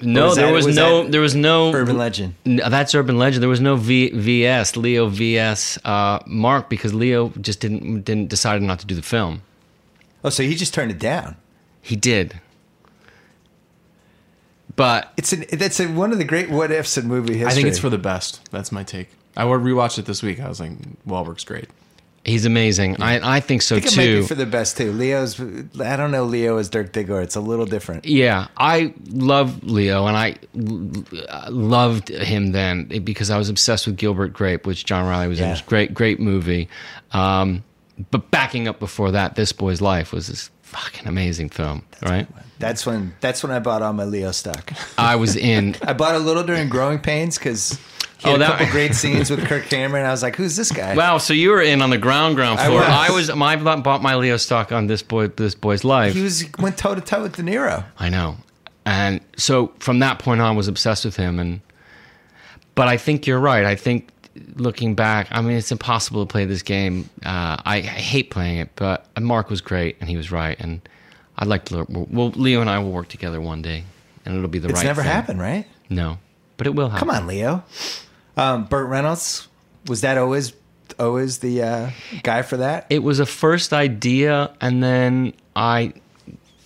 S3: No,
S1: was
S3: there
S1: that-
S3: was,
S1: was
S3: no. There was no
S1: Urban Legend.
S3: No, that's urban legend. There was no v, VS Leo VS uh, Mark because Leo just didn't didn't decided not to do the film.
S1: Oh, so he just turned it down.
S3: He did, but
S1: It's an that's a, one of the great what ifs in movie history.
S2: I think it's for the best. That's my take. I rewatched it this week. I was like, Wahlberg's great.
S3: he's amazing. I I think so
S1: I think it might
S3: too.
S1: be for the best too. Leo's. I don't know Leo as Dirk Diggler. It's a little different.
S3: Yeah, I love Leo, and I l- loved him then because I was obsessed with Gilbert Grape, which John Reilly was in. It was a great, great movie. Um, but backing up before that, This Boy's Life was this fucking amazing film, right?
S1: That's when that's when I bought all my Leo stock.
S3: I was in.
S1: I bought a little during Growing Pains because he
S3: Oh,
S1: had a
S3: that-
S1: couple great scenes with Kirk Cameron. I was like, "Who's this guy?"
S3: Wow, so you were in on the ground, ground
S1: I
S3: floor.
S1: was.
S3: I was. My bought my Leo stock on this boy, this boy's life.
S1: He was went toe to toe with De Niro.
S3: I know. And so from that point on, I was obsessed with him. And but I think you're right. I think looking back, I mean, it's impossible to play this game. Uh, I, I hate playing it, but Mark was great, and he was right. And I'd like to. learn- Well, Leo and I will work together one day, and it'll be the
S1: It's
S3: right.
S1: It's never
S3: thing.
S1: happened, right?
S3: No, but it will happen.
S1: Come on, Leo. Um, Burt Reynolds was that always always the uh, guy for that?
S3: it was a first idea and then i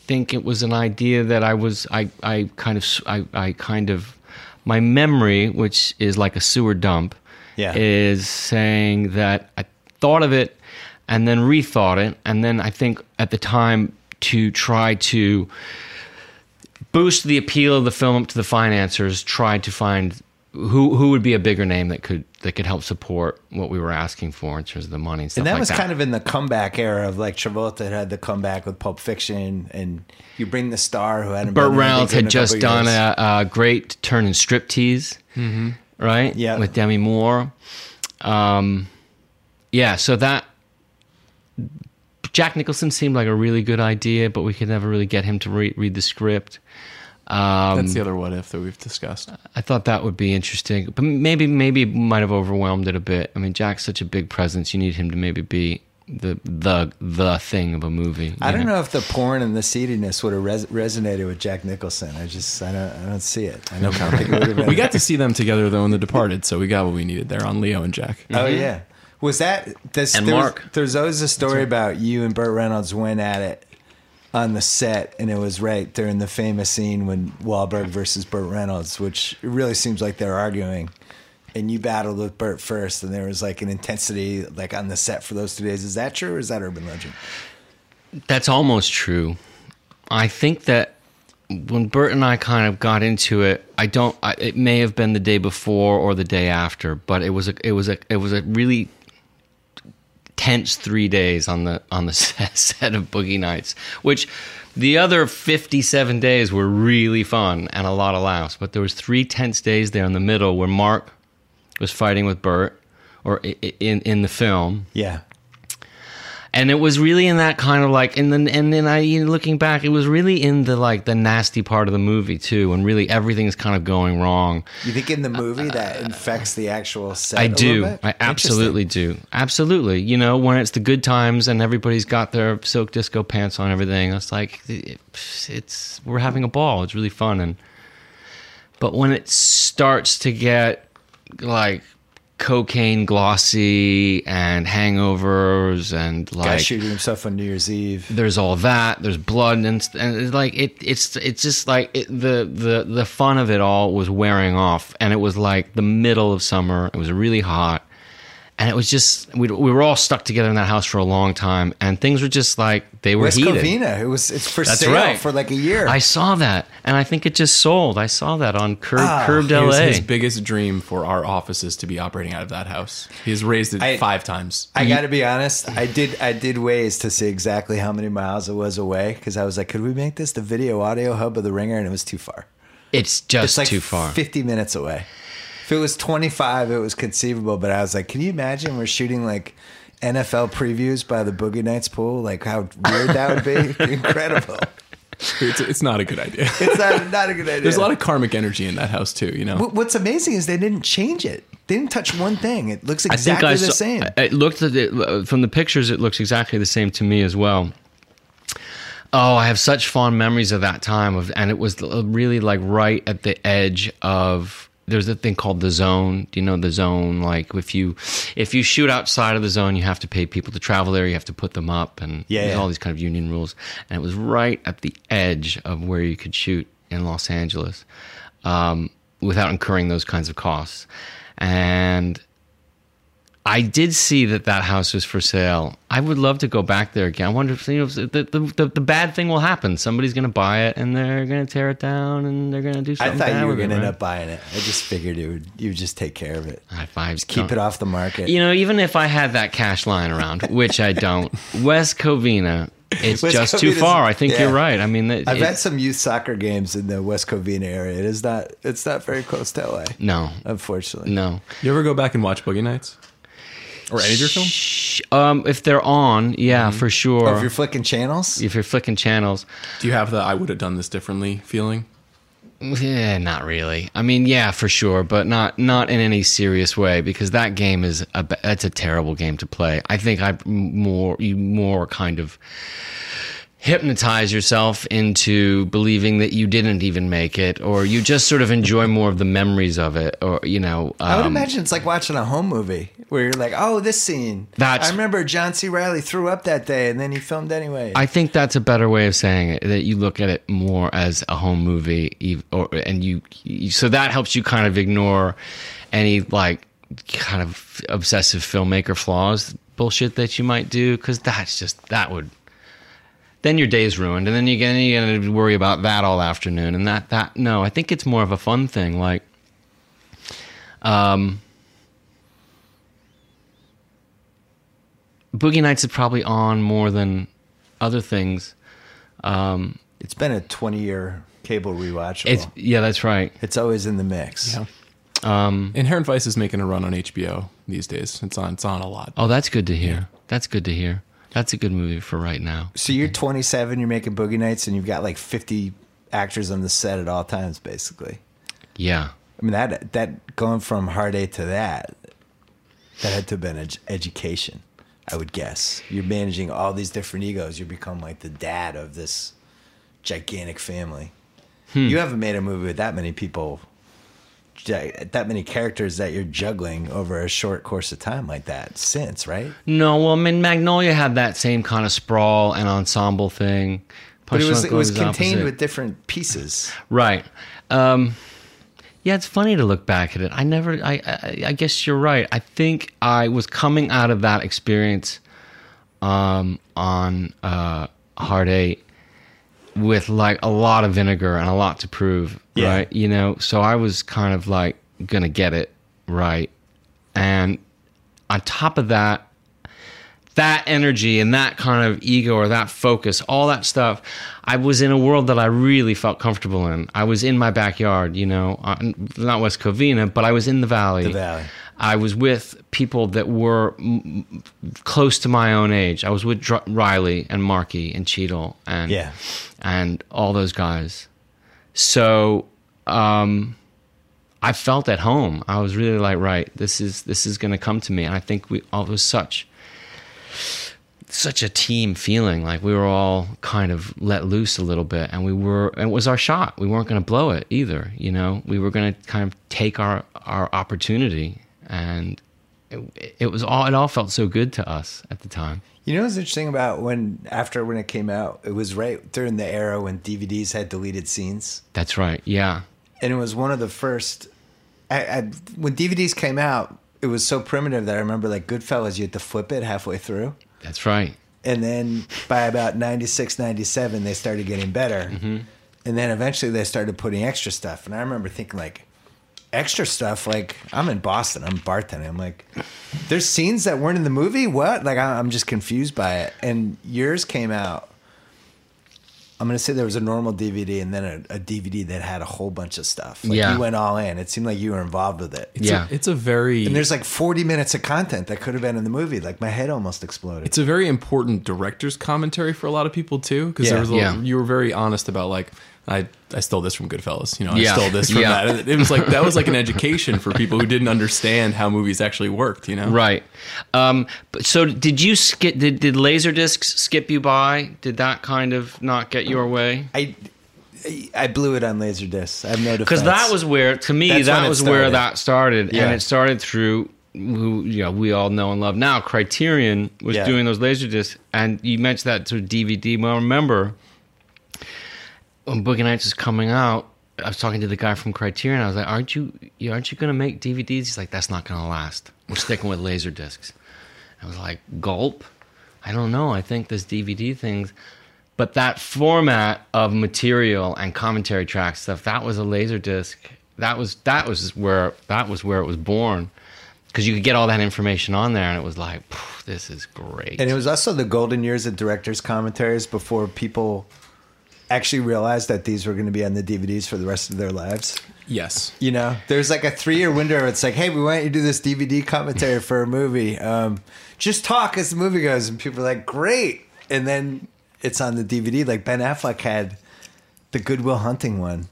S3: think it was an idea that i was i, I kind of I, I kind of my memory which is like a sewer dump
S1: Yeah.
S3: is saying that i thought of it and then rethought it and then i think at the time to try to boost the appeal of the film up to the financiers tried to find who who would be a bigger name that could that could help support what we were asking for in terms of the money and stuff
S1: and that
S3: like
S1: was
S3: that.
S1: kind of in the comeback era of like Travolta had the comeback with Pulp Fiction, and you bring the star who hadn't.
S3: Burt Reynolds had
S1: a
S3: just done a, a great turn in striptease, mm-hmm. Right?
S1: Yeah.
S3: with Demi Moore. Um, yeah, so that Jack Nicholson seemed like a really good idea, but we could never really get him to re- read the script. Um,
S2: That's the other what if that we've discussed.
S3: I thought that would be interesting, but maybe maybe might have overwhelmed it a bit. I mean, Jack's such a big presence; you need him to maybe be the the the thing of a movie.
S1: I don't know if the porn and the seediness would have res- resonated with Jack Nicholson. I just I don't I don't see it. I don't think it would have been.
S2: We got to see them together though in The Departed, so we got what we needed there on Leo and Jack.
S1: Oh yeah. Was that this?
S3: And
S1: there was-
S3: Mark.
S1: there's always a story about you and Burt Reynolds went at it on the set, and it was right during the famous scene when Wahlberg versus Burt Reynolds, which it really seems like they're arguing. And you battled with Burt first, and there was like an intensity like on the set for those two days. Is that true, or is that urban legend?
S3: That's almost true. I think that when Burt and I kind of got into it, I don't. I, it may have been the day before or the day after, but it was a. It was a. It was a really tense three days on the on the set, of Boogie Nights, which the other fifty seven days were really fun and a lot of laughs. But there was three tense days there in the middle where Mark was fighting with Burt, or in in the film.
S1: Yeah.
S3: and it was really in that kind of like and then and then I you know, looking back it was really in the like the nasty part of the movie too when really everything's kind of going wrong.
S1: You think in the movie uh, that infects the actual set?
S3: I
S1: a
S3: do.
S1: bit?
S3: I absolutely do. Absolutely. You know when it's the good times and everybody's got their silk disco pants on everything it's like it, it's we're having a ball. It's really fun. And but when it starts to get like cocaine glossy and hangovers and like Guy
S1: shooting himself on New Year's Eve.
S3: there's all that there's blood and, and it's like it it's it's just like it, the the the fun of it all was wearing off and it was like the middle of summer it was really hot and it was just we, we were all stuck together in that house for a long time and things were just like they were
S1: West
S3: heated
S1: Covina. It was it's for
S3: That's
S1: sale
S3: right.
S1: for like a year.
S3: I saw that and I think it just sold I saw that on Curb,
S1: Ah,
S3: Curbed LA
S2: his biggest dream for our offices to be operating out of that house. He's raised it
S1: I-
S2: five times.
S1: I got to be honest. I did. I did Waze to see exactly how many miles it was away because I was like, could we make this the video audio hub of the Ringer? And it was too far.
S3: it's just
S1: It's like
S3: too far
S1: Fifty minutes away. If it was twenty five, it was conceivable. But I was like, can you imagine we're shooting like NFL previews by the Boogie Nights pool, like how weird that would be. Incredible.
S2: It's, it's not a good idea.
S1: It's not, not a good idea.
S2: There's a lot of karmic energy in that house too. You know.
S1: What's amazing is they didn't change it. They didn't touch one thing. It looks
S3: I
S1: exactly
S3: think I
S1: the
S3: saw,
S1: same.
S3: It looked at it, uh, from the pictures. It looks exactly the same to me as well. Oh, I have such fond memories of that time of, and it was uh, really like right at the edge of. There's a thing called the zone. Do you know the zone? Like if you if you shoot outside of the zone, you have to pay people to travel there. You have to put them up, and
S1: Yeah,
S3: there's
S1: yeah.
S3: all these kind of union rules. And it was right at the edge of where you could shoot in Los Angeles um, without incurring those kinds of costs. And I did see that that house was for sale. I would love to go back there again. I wonder if you know if the, the, the, the bad thing will happen. Somebody's going to buy it and they're going to tear it down and they're going to do something.
S1: I thought
S3: bad
S1: you were
S3: with it,
S1: going to end up buying it. I just figured it would. You would just take care of it.
S3: High fives.
S1: Keep it off the market.
S3: You know, even if I had that cash lying around, which I don't, West Covina, it's
S1: West
S3: just too far. I think
S1: yeah.
S3: you're right. I mean, it,
S1: I've
S3: it-
S1: had some youth soccer games in the West Covina area. It is not. It's not very close to LA.
S3: no,
S1: Unfortunately.
S3: no.
S2: You ever go back and watch Boogie Nights or any of your films?
S3: Um, if they're on, yeah, for sure.
S1: Oh, if you're flicking channels,
S3: if you're flicking channels,
S2: Do you have the "I would have done this differently" feeling?
S3: Yeah, not really. I mean, yeah, for sure, but not not in any serious way because that game is a ba- that's a terrible game to play. I think I more you more kind of hypnotize yourself into believing that you didn't even make it, or you just sort of enjoy more of the memories of it, or you know.
S1: I would
S3: um,
S1: imagine it's like watching a home movie where you're like, "Oh, this scene."
S3: That's-
S1: I remember John C. Reilly threw up that day, and then he filmed anyway.
S3: I think that's a better way of saying it. That you look at it more as a home movie, or and you, you so that helps you kind of ignore any like kind of obsessive filmmaker flaws bullshit that you might do because that's just that would then your day's ruined and then you get you got to worry about that all afternoon and that that no I think it's more of a fun thing like um Boogie Nights is probably on more than other things. Um,
S1: it's been a 20 year cable rewatch.
S3: it's
S1: It's,
S3: yeah, that's right.
S1: it's always in the mix.
S2: Yeah.
S3: Um,
S2: Inherent Vice is making a run on HBO these days. It's on. It's on a lot.
S3: oh, that's good to hear. That's good to hear. That's a good movie for right now.
S1: So you're 27, you're making Boogie Nights, and you've got like 50 actors on the set at all times, basically.
S3: Yeah,
S1: I mean that that going from Hard Eight to that, that had to have been ed- education. I would guess you're managing all these different egos. You become like the dad of this gigantic family. Hmm. You haven't made a movie with that many people, that many characters that you're juggling over a short course of time like that since, right?
S3: no, well, I mean, Magnolia had that same kind of sprawl and ensemble thing.
S1: But it was it was contained
S3: opposite.
S1: with different pieces.
S3: Right. Um, yeah, it's funny to look back at it. I never. I, I. I guess you're right. I think I was coming out of that experience um, on uh, Hard Eight with like a lot of vinegar and a lot to prove.
S1: Yeah.
S3: Right. You know. So I was kind of like gonna get it right, and on top of that, that energy and that kind of ego or that focus, all that stuff, I was in a world that I really felt comfortable in. I was in my backyard, you know, not West Covina, but I was in the valley.
S1: The valley.
S3: I was with people that were m- close to my own age. I was with Dr- Reilly and Marky and Cheadle and
S1: Yeah.
S3: and all those guys. So um, I felt at home. I was really like, right, this is this is going to come to me, and I think we all it was such such a team feeling like we were all kind of let loose a little bit and we were and it was our shot we weren't going to blow it either you know we were going to kind of take our our opportunity and it, it was all it all felt so good to us at the time
S1: You know what's interesting about when after when it came out, it was right during the era when DVDs had deleted scenes.
S3: that's right yeah
S1: and it was one of the first. I, I, when DVDs came out, it was so primitive that I remember like Goodfellas, you had to flip it halfway through,
S3: that's right
S1: and then by about 96, 97, they started getting better, mm-hmm. and then eventually they started putting extra stuff. And I remember thinking like, extra stuff. Like I'm in Boston, I'm bartending. I'm like, there's scenes that weren't in the movie. What? Like I- I'm just confused by it. And yours came out I'm gonna say there was a normal DVD and then a, a DVD that had a whole bunch of stuff. Like
S3: Yeah.
S1: you went all in. It seemed like you were involved with it.
S2: It's
S3: Yeah.
S2: a, it's a very
S1: And there's like 40 minutes of content that could have been in the movie. Like my head almost exploded.
S2: it's a very important director's commentary for a lot of people too because
S1: Yeah.
S2: there was a,
S3: Yeah.
S2: you were very honest about like I, I stole this from Goodfellas you know
S3: Yeah.
S2: I stole this from
S3: Yeah.
S2: that it was like that was like an education for people who didn't understand how movies actually worked you know
S3: Right. Um, but so did you skip? Did did Laserdiscs skip you by? Did that kind of not get your way?
S1: I I blew it on Laserdisc. I have no defense.
S3: Because that was where, to me,
S1: That's
S3: that was where that started,
S1: Yeah.
S3: and it started through who you know we all know and love now. Criterion was
S1: Yeah.
S3: doing those Laserdiscs, and you mentioned that to DVD. Well, remember when Boogie Nights was coming out. I was talking to the guy from Criterion. I was like, "Aren't you? you- Aren't you going to make DVDs?" He's like, "That's not going to last. We're sticking with Laserdiscs." I was like, "Gulp." I don't know. I think this DVD things, but that format of material and commentary track stuff, that was a laser disc. That was that was where that was where it was born, because you could get all that information on there, and it was like, this is great.
S1: And it was also the golden years of directors' commentaries before people actually realized that these were going to be on the DVDs for the rest of their lives.
S2: yes
S1: You know, there's like a three year window. Where it's like, hey, we want you to do this DVD commentary for a movie. Um, just talk as the movie goes, and people are like, great. And then it's on the DVD. Like Ben Affleck had the Goodwill Hunting one,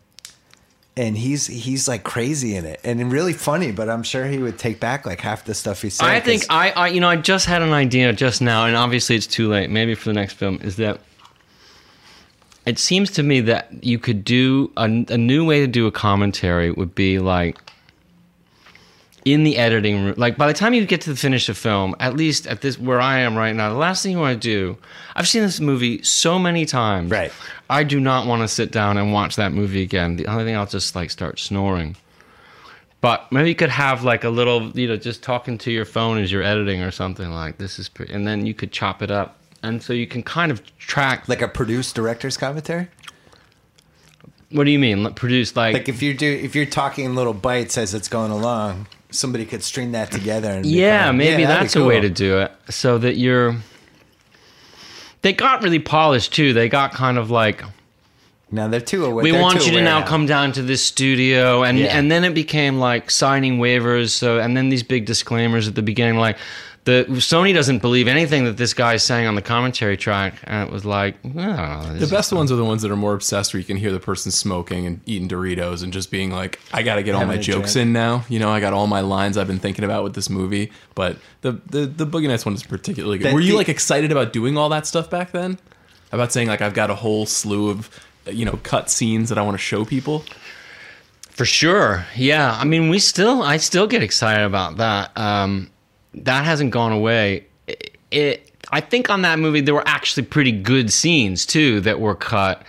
S1: and he's he's like crazy in it and really funny. But I'm sure he would take back like half the stuff he said.
S3: I think I, I, you know, I just had an idea just now, and obviously it's too late. Maybe for the next film is that it seems to me that you could do a, a new way to do a commentary would be like in the editing room. Like by the time you get to the finish of film, at least at this where I am right now, the last thing you want to do. I've seen this movie so many times.
S1: Right.
S3: I do not want to sit down and watch that movie again. The only thing I'll just like start snoring. But maybe you could have like a little, you know, just talking to your phone as you're editing or something like this is, pretty, and then you could chop it up, and so you can kind of track.
S1: like a produced director's commentary.
S3: What do you mean? Like, Produce like,
S1: Like if you do, if you're talking in little bites as it's going along, somebody could string that together. And
S3: yeah,
S1: become-
S3: maybe
S1: be
S3: that's a way to do it, so that you're. They got really polished too. They got kind of like
S1: Now they're too aware.
S3: we want you to now come down to this studio and
S1: Yeah.
S3: and then it became like signing waivers so and then these big disclaimers at the beginning like the Sony doesn't believe anything that this guy is saying on the commentary track and it was like oh,
S2: The best ones are the ones that are more obsessed, where you can hear the person smoking and eating Doritos and just being like, "I got to get all my jokes
S1: drink.
S2: in now." You know, I got all my lines I've been thinking about with this movie. But the the the Boogie Nights one is particularly good.
S1: That
S2: Were you
S1: the-
S2: like excited about doing all that stuff back then? About saying like, I've got a whole slew of you know cut scenes that I want to show people.
S3: For sure. Yeah. I mean, we still, I still get excited about that. Um, that hasn't gone away. It, it, I think on that movie, there were actually pretty good scenes too that were cut.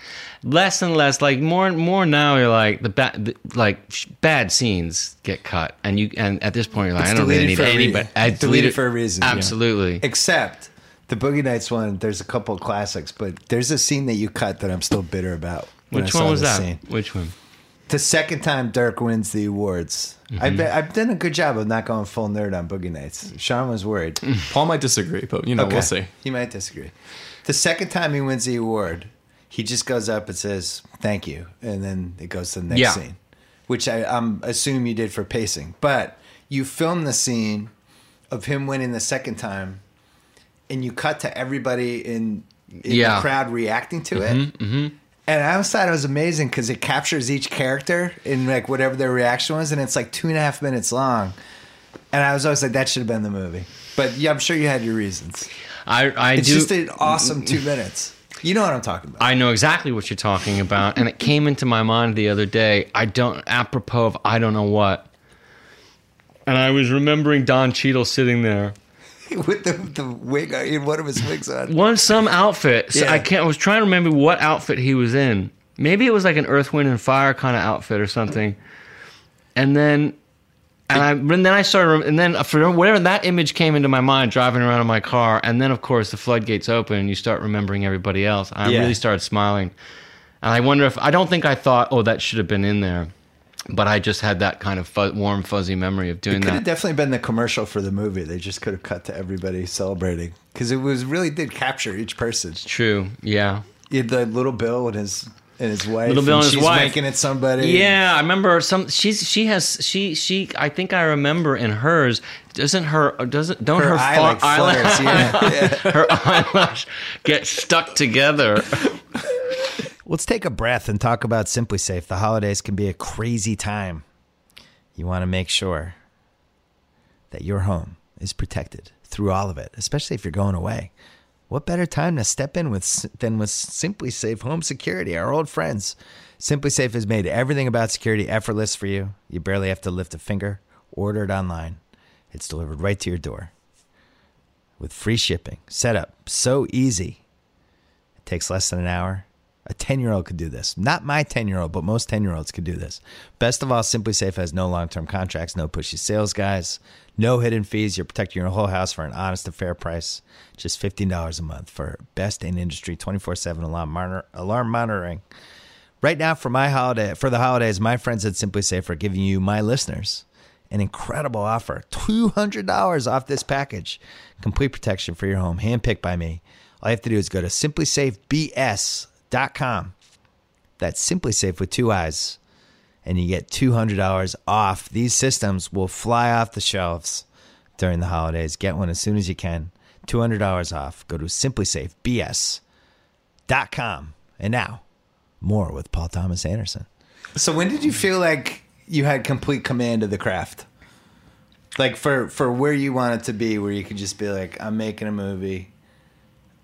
S3: Less and less, like more and more now, you're like the bad, like bad scenes get cut, and you, and at this point, you're like,
S1: It's
S3: I don't really need
S1: for a
S3: any, but I
S1: Deleted for a reason, yeah.
S3: Absolutely.
S1: Except the Boogie Nights one. There's a couple of classics, but there's a scene that you cut that I'm still bitter about.
S3: Which one was that?
S1: Scene.
S3: Which one?
S1: The second time Dirk wins the awards.
S3: Mm-hmm.
S1: I've, been, I've done a good job of not going full nerd on Boogie Nights. Sean was worried.
S2: Paul might disagree, but you know we'll see.
S1: He might disagree. The second time he wins the award, he just goes up and says, Thank you. And then it goes to the next
S3: Yeah.
S1: scene, which I I'm assume you did for pacing. But you film the scene of him winning the second time and you cut to everybody in, in
S3: Yeah. Mm-hmm,
S1: the crowd reacting to it. And I always thought it was amazing because it captures each character in like whatever their reaction was, and it's like two and a half minutes long. And I was always like, that should have been the movie. But yeah, I'm sure you had your reasons.
S3: I, I
S1: It's
S3: do.
S1: just an awesome two minutes. You know what I'm talking about.
S3: I know exactly what you're talking about, and it came into my mind the other day. I don't, apropos of I don't know what, and I was remembering Don Cheadle sitting there,
S1: With the, the wig, uh, in one of his wigs on.
S3: one some outfit. So
S1: Yeah.
S3: I can't. I was trying to remember what outfit he was in. Maybe it was like an Earth, Wind, and Fire kind of outfit or something. And then, and I, and then I started, and then for whatever that image came into my mind, driving around in my car, and then of course the floodgates open, and you start remembering everybody else. I
S1: Yeah.
S3: really started smiling, and I wonder if I don't think I thought, oh, that should have been in there, but I just had that kind of fu- warm, fuzzy memory of doing that.
S1: It could have definitely been the commercial for the movie. They just could have cut to everybody celebrating because it was really did capture each person.
S3: True, yeah.
S1: You the little Bill and his and his wife.
S3: Little Bill and his
S1: she's
S3: wife.
S1: making it somebody.
S3: Yeah, I remember some. She's she has she she. I think I remember in hers. Doesn't her doesn't don't
S1: Her,
S3: her,
S1: eye
S3: fa-
S1: like
S3: eyelash
S1: flares. Yeah. yeah.
S3: her eyelash get stuck together.
S1: Let's take a breath and talk about SimpliSafe. The holidays can be a crazy time. You want to make sure that your home is protected through all of it, especially if you're going away. What better time to step in with than with SimpliSafe Home Security, our old friends. SimpliSafe has made everything about security effortless for you. You barely have to lift a finger. Order it online. It's delivered right to your door. With free shipping. Setup so easy. It takes less than an hour. A 10 year old could do this. Not my 10 year old, but most 10 year olds could do this. Best of all, SimpliSafe has no long term contracts, no pushy sales guys, no hidden fees. You're protecting your whole house for an honest and fair price. Just $15 a month for best in industry 24 7 alarm, monitor, alarm monitoring. Right now, for my holiday, for the holidays, my friends at SimpliSafe are giving you, my listeners, an incredible offer $200 off this package. Complete protection for your home, handpicked by me. All you have to do is go to simplisafebs.com. Dot com, that's SimpliSafe with two eyes. And you get $200 off. These systems will fly off the shelves during the holidays. Get one as soon as you can. $200 off. Go to simplisafebs.com. And now, more with Paul Thomas Anderson. So when did you feel like you had complete command of the craft? Like for for where you want it to be, where you could just be like, I'm making a movie.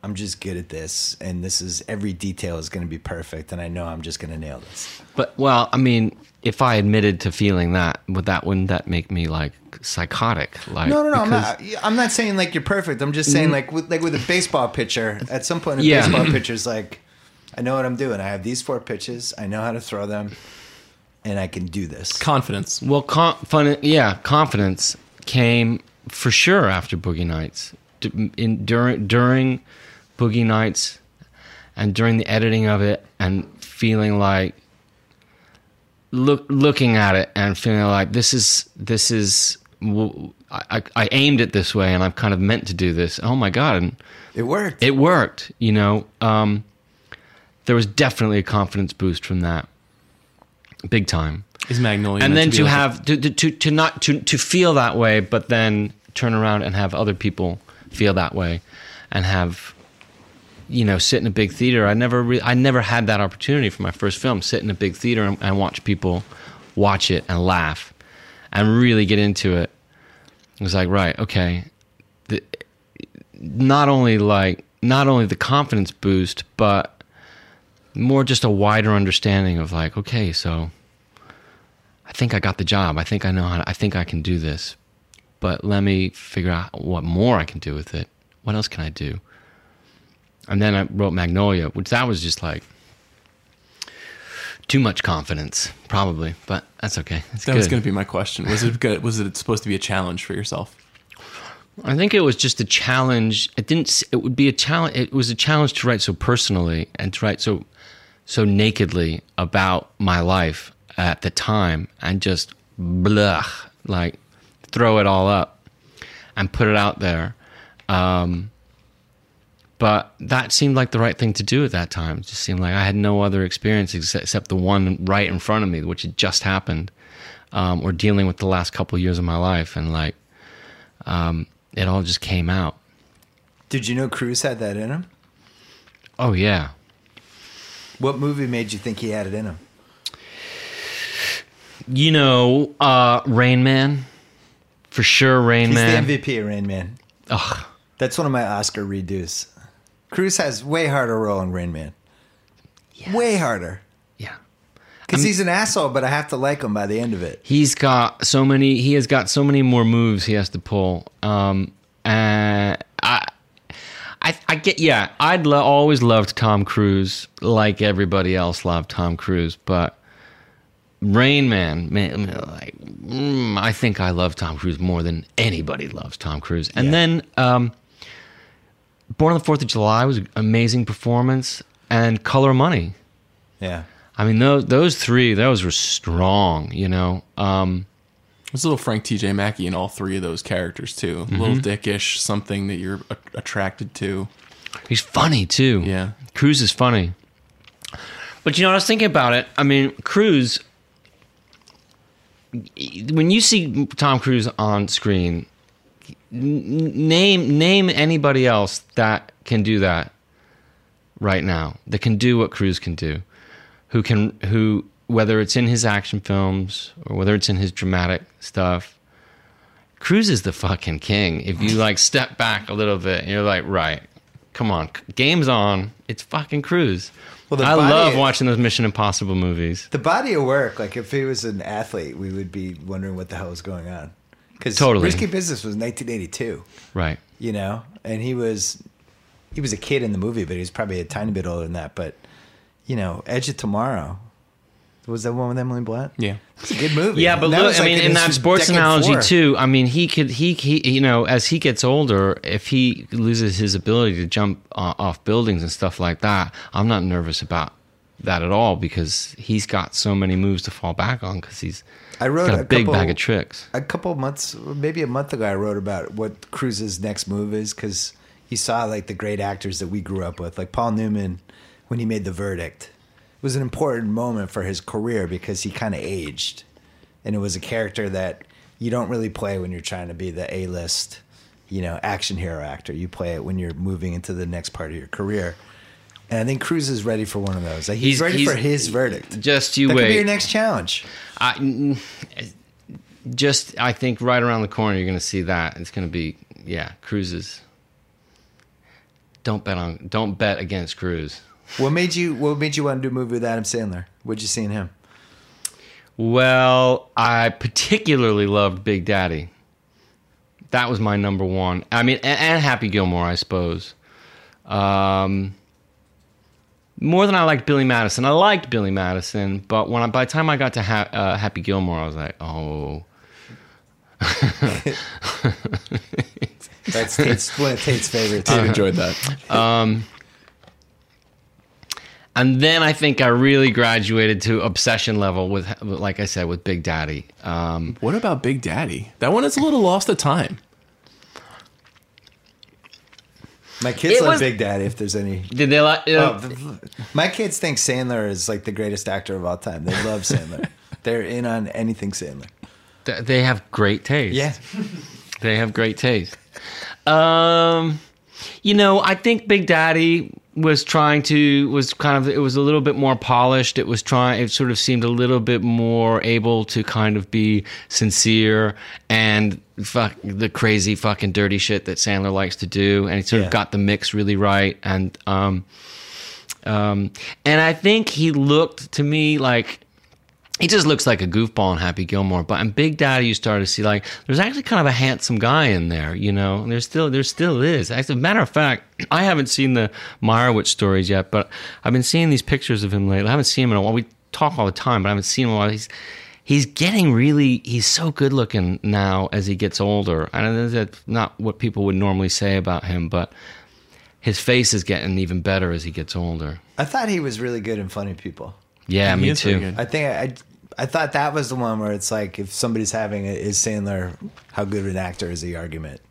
S1: I'm just good at this, and this is every detail is going to be perfect, and I know I'm just going to nail this.
S3: But well, I mean, if I admitted to feeling that, would that wouldn't that make me like psychotic? Like
S1: No, no, no. I'm not. I'm not saying like you're perfect. I'm just saying mm-hmm. like with, like with a baseball pitcher. At some point, a
S3: Yeah.
S1: baseball pitcher's like, I know what I'm doing. I have these four pitches. I know how to throw them, and I can do this.
S2: Confidence.
S3: Well, con- fun, yeah, confidence came for sure after Boogie Nights. D- In during during Boogie Nights, and during the editing of it, and feeling like look looking at it and feeling like this is this is I aimed it this way, and I'm kind of meant to do this. Oh my god! And
S1: It worked.
S3: it worked you know um, there was definitely a confidence boost from that big time
S2: Is Magnolia
S3: and then
S2: be
S3: to have to, to, to, to not to, to feel that way but then turn around and have other people feel that way and have you know sit in a big theater i never re- i never had that opportunity for my first film sit in a big theater and, and watch people watch it and laugh and really get into it it was like right okay the, not only like not only the confidence boost but more just a wider understanding of like okay so I think I got the job. I think I know how. To, I think I can do this. But let me figure out what more I can do with it. What else can I do? And then I wrote Magnolia, which that was just like too much confidence, probably. But that's okay. It's
S2: that
S3: good.
S2: was going to be my question. Was it good? Was it supposed to be a challenge for yourself?
S3: I think it was just a challenge. It didn't. It would be a challenge. It was a challenge to write so personally and to write so so nakedly about my life at the time and just blah like throw it all up and put it out there. Um, but that seemed like the right thing to do at that time. It just seemed like I had no other experience except, the one right in front of me, which had just happened, um, or dealing with the last couple years of my life, and like um, it all just came out.
S1: Did you know Cruise had that in him?
S3: Oh yeah,
S1: What movie made you think he had it in him?
S3: you know, uh, Rain Man, for sure. Rain
S1: He's
S3: Man.
S1: the MVP of Rain Man.
S3: Ugh.
S1: That's one of my Oscar redos. Cruise has way harder role in Rain Man. Way harder.
S3: Yeah.
S1: Because he's an asshole, but I have to like him by the end of it.
S3: He's got so many. He has got so many more moves he has to pull. Um, and I, I, I get. Yeah, I'd lo- always loved Tom Cruise, like everybody else loved Tom Cruise. But Rain Man, man, like mm, I think I love Tom Cruise more than anybody loves Tom Cruise. And
S1: Yeah.
S3: then, um, Born on the Fourth of July was an amazing performance, and Color Money.
S1: Yeah.
S3: I mean, those those three, those were strong. You know. Um,
S2: There's a little Frank T.J. Mackey in all three of those characters too. A little dickish, something that you're a- attracted to.
S3: He's funny too.
S2: Yeah.
S3: Cruise is funny. But you know, I was thinking about it. I mean, Cruise. When you see Tom Cruise on screen, n- name name anybody else that can do that right now. That can do what Cruise can do. Who can who whether it's in his action films or whether it's in his dramatic stuff. Cruise is the fucking king. If you like step back a little bit and you're like, right, come on, game's on. It's fucking Cruise.
S1: Well,
S3: I
S1: body-
S3: love watching those Mission Impossible movies.
S1: The body of work, like if he was an athlete, we would be wondering what the hell was going on. Because
S3: Totally.
S1: Risky Business was 1982,
S3: Right.
S1: you know, and he was he was a kid in the movie, but he was probably a tiny bit older than that. But you know, Edge of Tomorrow was that one with Emily Blunt?
S2: Yeah.
S1: It's a good movie.
S3: Yeah, but look, I
S1: like,
S3: mean, in that sports analogy
S1: four.
S3: too. I mean, he could, he, he, you know, as he gets older, if he loses his ability to jump uh, off buildings and stuff like that, I'm not nervous about that at all because he's got so many moves to fall back on because he's
S1: I wrote
S3: got a,
S1: a
S3: big
S1: couple-
S3: bag of tricks.
S1: a couple months, maybe a month ago, I wrote about what Cruise's next move is because he saw like the great actors that we grew up with, like Paul Newman, when he made The Verdict. It was an important moment for his career because he kind of aged, and it was a character that you don't really play when you're trying to be the A-list, you know, action hero actor. You play it when you're moving into the next part of your career. And I think Cruise is ready for one of those. Like, he's,
S3: He's-
S1: ready
S3: he's-
S1: for his verdict.
S3: Just you wait.
S1: that could be your next challenge.
S3: I, just I think right around the corner you're going to see that. It's going to be yeah, cruises. Don't bet on. Don't bet against Cruise.
S1: What made you? What made you want to do a movie with Adam Sandler? What'd you see in him?
S3: Well, I particularly loved Big Daddy. That was my number one. I mean, and, and Happy Gilmore, I suppose. Um, more than I liked Billy Madison. I liked Billy Madison, but when I, by the time I got to ha- uh, Happy Gilmore, I was like, oh,
S1: That's Tate's, one of Tate's favorites.
S2: I enjoyed that.
S3: and then I think I really graduated to obsession level with, like I said, with Big Daddy. Um,
S2: What about Big Daddy? That one is a little lost to time.
S1: My kids
S3: It
S1: love
S3: was-
S1: Big Daddy. If there's any,
S3: did they like?
S1: oh, my kids think Sandler is like the greatest actor of all time. They love Sandler. They're in on anything Sandler.
S3: th- they have great taste.
S1: Yeah,
S3: They have great taste. Um, you know, I think Big Daddy was trying to was kind of it was a little bit more polished. It was trying. It sort of seemed a little bit more able to kind of be sincere and fuck the crazy fucking dirty shit that Sandler likes to do, and he sort
S1: Yeah.
S3: of got the mix really right. And um, um, and I think he looked to me like he just looks like a goofball in Happy Gilmore. But in Big Daddy, you start to see like there's actually kind of a handsome guy in there, you know. And there's still there still is. As a matter of fact, I haven't seen the Meyerowitz stories yet, but I've been seeing these pictures of him lately. I haven't seen him in a while. We talk all the time, but I haven't seen him in a while. He's he's getting really he's so good looking now as he gets older. I know that's not what people would normally say about him, but his face is getting even better as he gets older.
S1: I thought he was really good in Funny People.
S3: Yeah,
S2: He
S3: me too.
S2: good.
S1: I think I, I thought that was the one where it's like if somebody's having a is Sandler how good of an actor is the argument.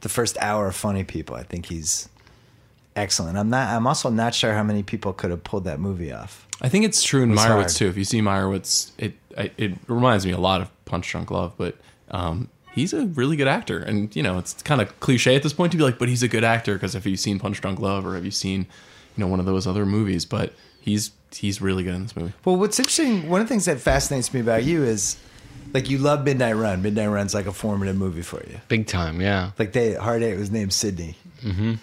S1: The first hour of Funny People, I think he's excellent. I'm not. I'm also not sure how many people could have pulled that movie off.
S2: I think it's true in
S1: was
S2: Meyerowitz
S1: hard.
S2: too. If you see Meyerowitz, it I- it reminds me a lot of Punch Drunk Love, but um, he's a really good actor. And you know, it's kind of cliche at this point to be like, but he's a good actor because if you've seen Punch Drunk Love or have you seen, you know, one of those other movies, but he's he's really good in this movie.
S1: Well, what's interesting, one of the things that fascinates me about you is like you love Midnight Run. Midnight Run's like a formative movie for you.
S3: Big time, yeah.
S1: Like they Hard Eight was named Sydney, mm-hmm.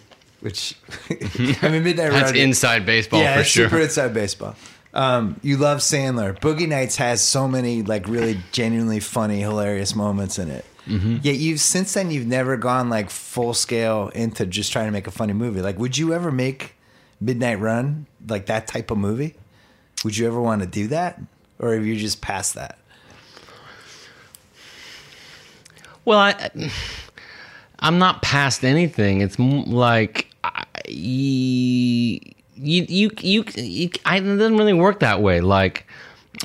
S1: which I mean Midnight Run.
S3: That's
S1: Run.
S3: inside baseball
S1: yeah,
S3: for
S1: it's
S3: sure.
S1: super inside baseball. Um, you love Sandler. Boogie Nights has so many like really genuinely funny, hilarious moments in it.
S3: Mm-hmm.
S1: Yet you've since then you've never gone like full scale into just trying to make a funny movie. Like, would you ever make Midnight Run like that type of movie? Would you ever want to do that, or have you just past that?
S3: Well, I, I'm not past anything. It's like I, you, you, you, you, I, it doesn't really work that way. Like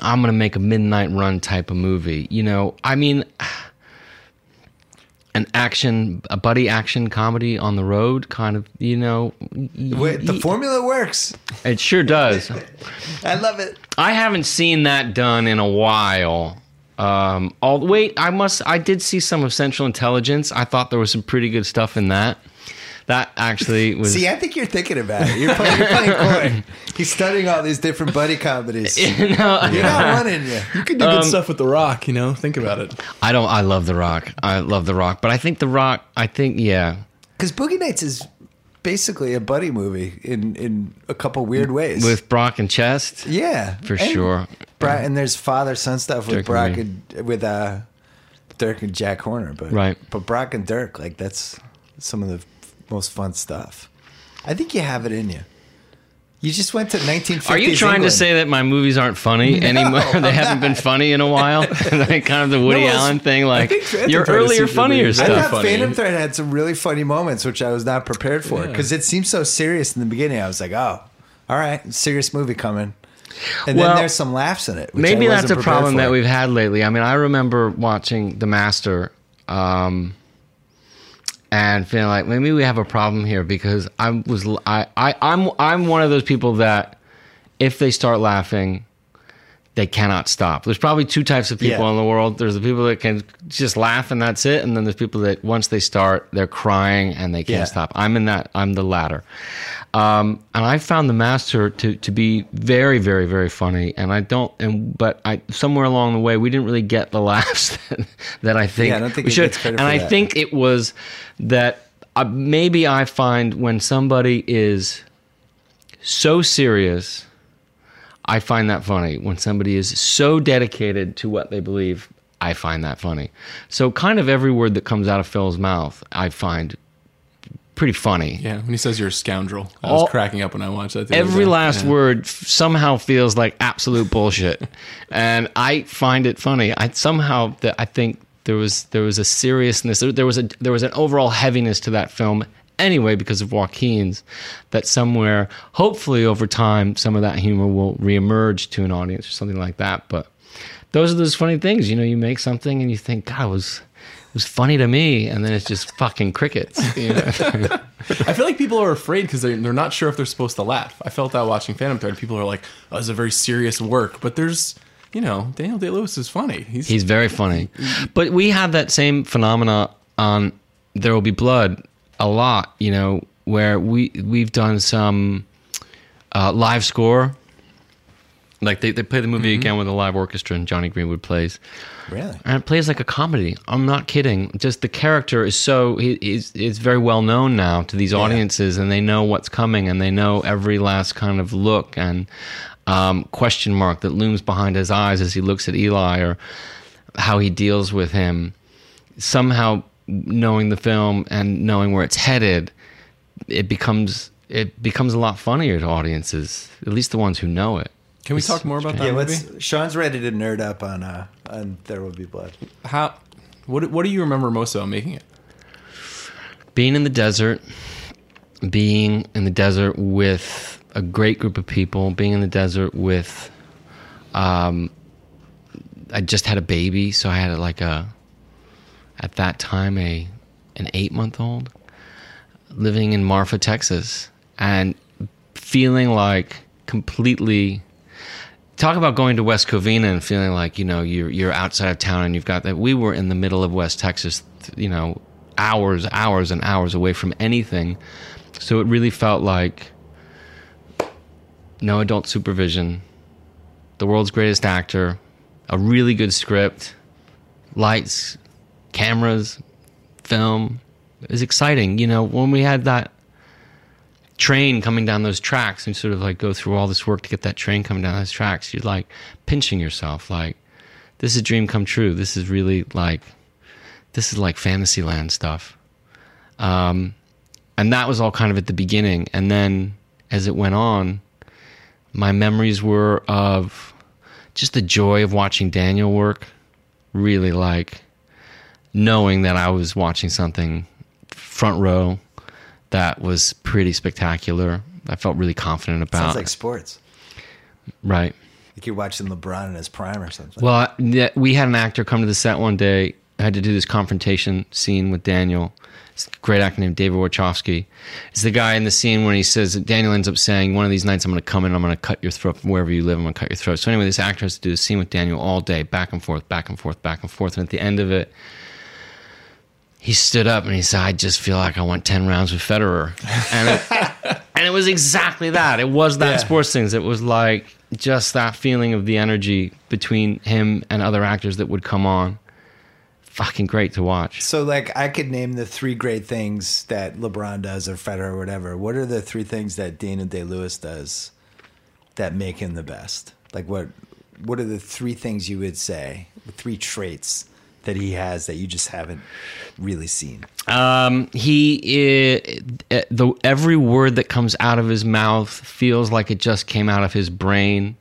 S3: I'm gonna make a midnight run type of movie. You know, I mean, an action, a buddy action comedy on the road, kind of, you know, y-
S1: the formula works.
S3: it sure does.
S1: I love it.
S3: I haven't seen that done in a while. Um, all wait, I must. I did see some of Central Intelligence. I thought there was some pretty good stuff in that. That actually was.
S1: See, I think you're thinking about it. You're playing, you're playing coy. He's studying all these different buddy comedies. You're
S3: you know,
S1: not one in you.
S2: You could do good stuff with The Rock, you know? Think about it.
S3: I don't. I love The Rock. I love The Rock, but I think The Rock. I think yeah.
S1: Because Boogie Nights is basically a buddy movie in in a couple weird ways.
S3: With Brock and Chest,
S1: yeah,
S3: for
S1: And
S3: sure.
S1: Bra- and there's father son stuff with
S3: Dirk
S1: Brock
S3: and
S1: and with uh, Dirk and Jack Horner, but
S3: Right.
S1: But Brock and Dirk, like that's some of the most fun stuff. I think you have it in you. You just went to 1950s.
S3: Are you trying
S1: England.
S3: to say that my movies aren't funny
S1: No,
S3: anymore?
S1: I'm
S3: they haven't been funny in a while. like kind of the Woody
S1: No, it's-
S3: Allen thing. Like your earlier, funnier
S1: I
S3: stuff.
S1: thought
S2: funny.
S1: Phantom Thread had some really funny moments, which I was not prepared for
S2: Yeah.
S1: because it seemed so serious in the beginning. I was like, oh, all right, serious movie coming. And
S3: Well,
S1: then there's some laughs in it. which
S3: Maybe
S1: I
S3: that's a problem
S1: for.
S3: that we've had lately. I mean, I remember watching The Master um, and feeling like maybe we have a problem here because I was I, I I'm I'm one of those people that if they start laughing, they cannot stop. There's probably two types of people
S1: Yeah.
S3: in the world. There's the people that can just laugh and that's it, and then there's people that once they start, they're crying and they can't
S1: Yeah.
S3: stop. I'm in that. I'm the latter. Um, and I found the master to, to be very, very, very funny. And I don't, and but I somewhere along the way we didn't really get the laughs that, that I think
S1: Yeah, I don't think
S3: we should. And I
S1: that.
S3: think it was that uh, maybe I find when somebody is so serious, I find that funny. When somebody is so dedicated to what they believe, I find that funny. So kind of every word that comes out of Phil's mouth, I find pretty funny.
S2: Yeah, when he says you're a scoundrel. I
S3: All-
S2: was cracking up when I watched that.
S3: Every last
S2: Yeah.
S3: word f- somehow feels like absolute bullshit, and I find it funny. I somehow that I think there was there was a seriousness, there, there was a there was an overall heaviness to that film anyway because of Joaquin's. That somewhere, hopefully over time, some of that humor will reemerge to an audience or something like that. But those are those funny things, you know. You make something and you think, God, it was was funny to me, and then it's just fucking crickets. You know?
S2: I feel like people are afraid because they're, they're not sure if they're supposed to laugh. I felt that watching Phantom Thread. People are like, oh, it's a very serious work. But there's, you know, Daniel Day Lewis is funny. He's,
S3: He's very funny. But we have that same phenomena on There Will Be Blood a lot, you know, where we we've done some uh, live score. Like they, they play the movie again with a live orchestra and Jonny Greenwood plays.
S1: Really?
S3: And it plays like a comedy. I'm not kidding. Just the character is so he is is very well known now to these audiences, and they know what's coming, and they know every last kind of look and um, question mark that looms behind his eyes as he looks at Eli, or how he deals with him. Somehow, knowing the film and knowing where it's headed, it becomes it becomes a lot funnier to audiences, at least the ones who know it.
S2: Can we talk more about that
S1: Yeah,
S2: movie?
S1: what's Sean's ready to nerd up on uh on There Will Be Blood.
S2: How? What What do you remember most about making it?
S3: being in the desert, being in the desert with a great group of people, being in the desert with, um, I just had a baby, so I had like a, at that time a, an eight month old, living in Marfa, Texas, and feeling like completely. Talk about going to West Covina and feeling like you know you're you're outside of town and you've got that. We were in the middle of West Texas, you know, hours, hours, and hours away from anything. So it really felt like no adult supervision, the world's greatest actor, a really good script, lights, cameras, film. It was exciting. You know, when we had that train coming down those tracks and sort of like go through all this work to get that train coming down those tracks, you're like pinching yourself like, this is a dream come true. This is really like this is like Fantasyland stuff. Um, and that was all kind of at the beginning. And then as it went on, my memories were of just the joy of watching Daniel work, really like knowing that I was watching something front row that was pretty spectacular. I felt really confident about. It.
S1: Sounds like sports.
S3: right.
S1: Like you're watching LeBron in his prime or something.
S3: Well, we had an actor come to the set one day I had to do this confrontation scene with Daniel. It's a great actor named David Warshofsky. It's the guy in the scene when he says Daniel ends up saying, "One of these nights I'm going to come in, I'm going to cut your throat from wherever you live. I'm going to cut your throat." So anyway, this actor has to do the scene with Daniel all day, back and forth, back and forth, back and forth, and at the end of it, he stood up and he said, "I just feel like I want ten rounds with Federer," and it, and it was exactly that. It was that
S1: Yeah.
S3: sports things. It was like just that feeling of the energy between him and other actors that would come on. Fucking great to watch.
S1: So, like, I could name the three great things that LeBron does or Federer or whatever. What are the three things that Daniel Day Lewis does that make him the best? Like, what what are the three things you would say, the three traits that he has that you just haven't really seen?
S3: Um, he uh, the every word that comes out of his mouth feels like it just came out of his brain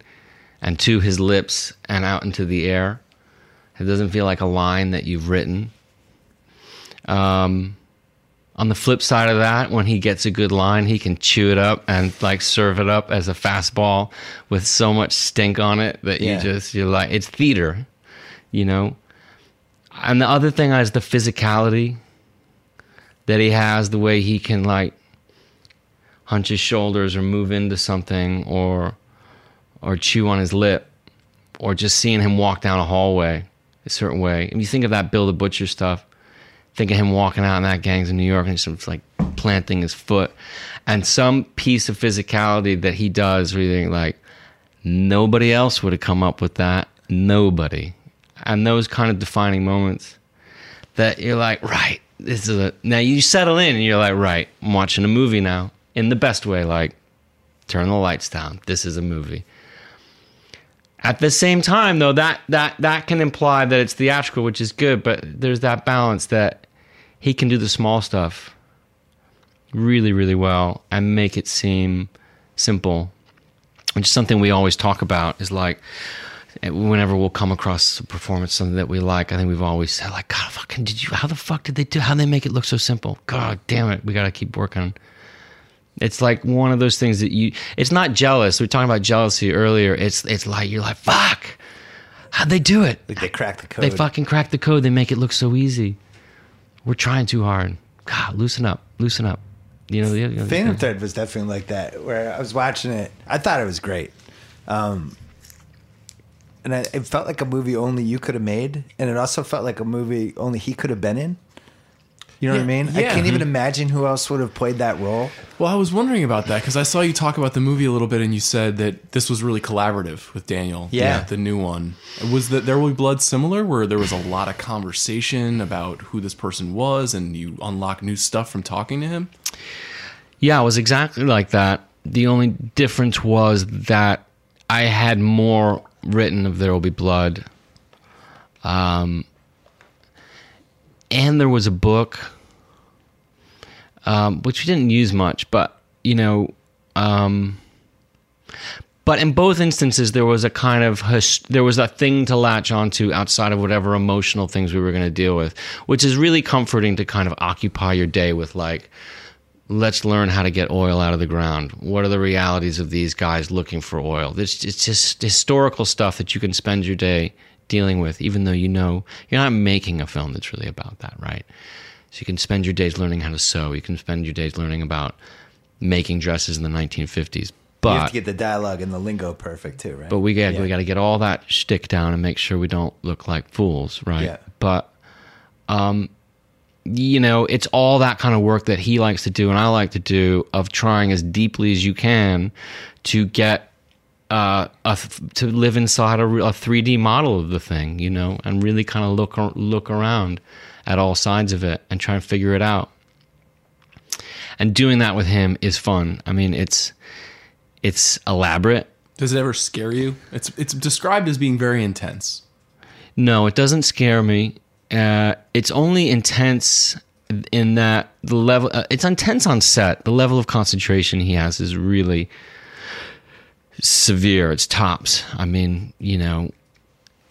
S3: and to his lips and out into the air. It doesn't feel like a line that you've written. Um, on the flip side of that, when he gets a good line, he can chew it up and like serve it up as a fastball with so much stink on it that
S1: Yeah.
S3: you just you're like it's theater, you know. And the other thing is the physicality that he has, the way he can like hunch his shoulders or move into something or or chew on his lip or just seeing him walk down a hallway a certain way. If you think of that Bill the Butcher stuff, think of him walking out in that gangs in New York and just like planting his foot and some piece of physicality that he does think like nobody else would have come up with that. Nobody. And those kind of defining moments that you're like, right, this is a now you settle in and you're like, right, I'm watching a movie now. In the best way, like turn the lights down. This is a movie. At the same time, though, that that that can imply that it's theatrical, which is good, but there's that balance that he can do the small stuff really, really well and make it seem simple, which is something we always talk about. Is like whenever we'll come across a performance something that we like, I think we've always said like, God, fucking, did you? How the fuck did they do? How they make it look so simple? God damn it, we got to keep working. It's like one of those things that you. It's not jealous. We were talking about jealousy earlier. It's it's like you're like fuck. How'd they do it?
S1: Like, they crack the code.
S3: They fucking crack the code. They make it look so easy. We're trying too hard. God, loosen up, loosen up. You know, the, the,
S1: Phantom Thread was definitely like that. Where I was watching it, I thought it was great, um, and I, it felt like a movie only you could have made, and it also felt like a movie only he could have been in. You know what I
S2: Yeah,
S1: mean? I can't even mm-hmm. imagine who else would have played that role.
S2: Well, I was wondering about that because I saw you talk about the movie a little bit, and you said that this was really collaborative with Daniel.
S1: Yeah.
S2: the new one was that There Will Be Blood similar, where there was a lot of conversation about who this person was, and you unlock new stuff from talking to him.
S3: Yeah, it was exactly like that. The only difference was that I had more written of There Will Be Blood. Um, and there was a book, um, which we didn't use much, but, you know, um, but in both instances, there was a kind of hus- there was a thing to latch onto outside of whatever emotional things we were going to deal with, which is really comforting to kind of occupy your day with like, let's learn how to get oil out of the ground. What are the realities of these guys looking for oil? It's, it's just historical stuff that you can spend your day dealing with, even though you know you're not making a film that's really about that, right? So you can spend your days learning how to sew. You can spend your days learning about making dresses in the 1950s.
S1: But you have to get the dialogue and the lingo perfect too, right?
S3: but we got
S1: Yeah.
S3: we got to get all that shtick down and make sure we don't look like fools, right?
S1: Yeah.
S3: But um, you know, it's all that kind of work that he likes to do and I like to do of trying as deeply as you can to get uh, a th- to live inside a, a 3D model of the thing, you know, and really kind of look look around at all sides of it and try and figure it out. And doing that with him is fun. I mean, it's it's elaborate.
S2: Does it ever scare you? It's it's described as being very intense.
S3: No, it doesn't scare me. Uh, it's only intense in that the level. Uh, it's intense on set. The level of concentration he has is really severe. It's tops. I mean, you know,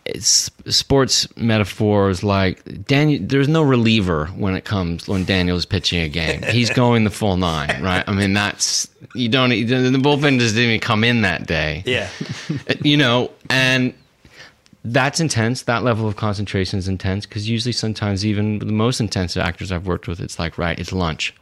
S3: it's sports metaphors like Daniel. There's no reliever when it comes when Daniel's pitching a game. He's going the full nine, right? I mean, that's you don't. The bullpen just didn't even come in that day
S1: yeah,
S3: you know, and that's intense. That level of concentration is intense because usually, sometimes, even the most intense actors I've worked with, it's like, right, it's lunch.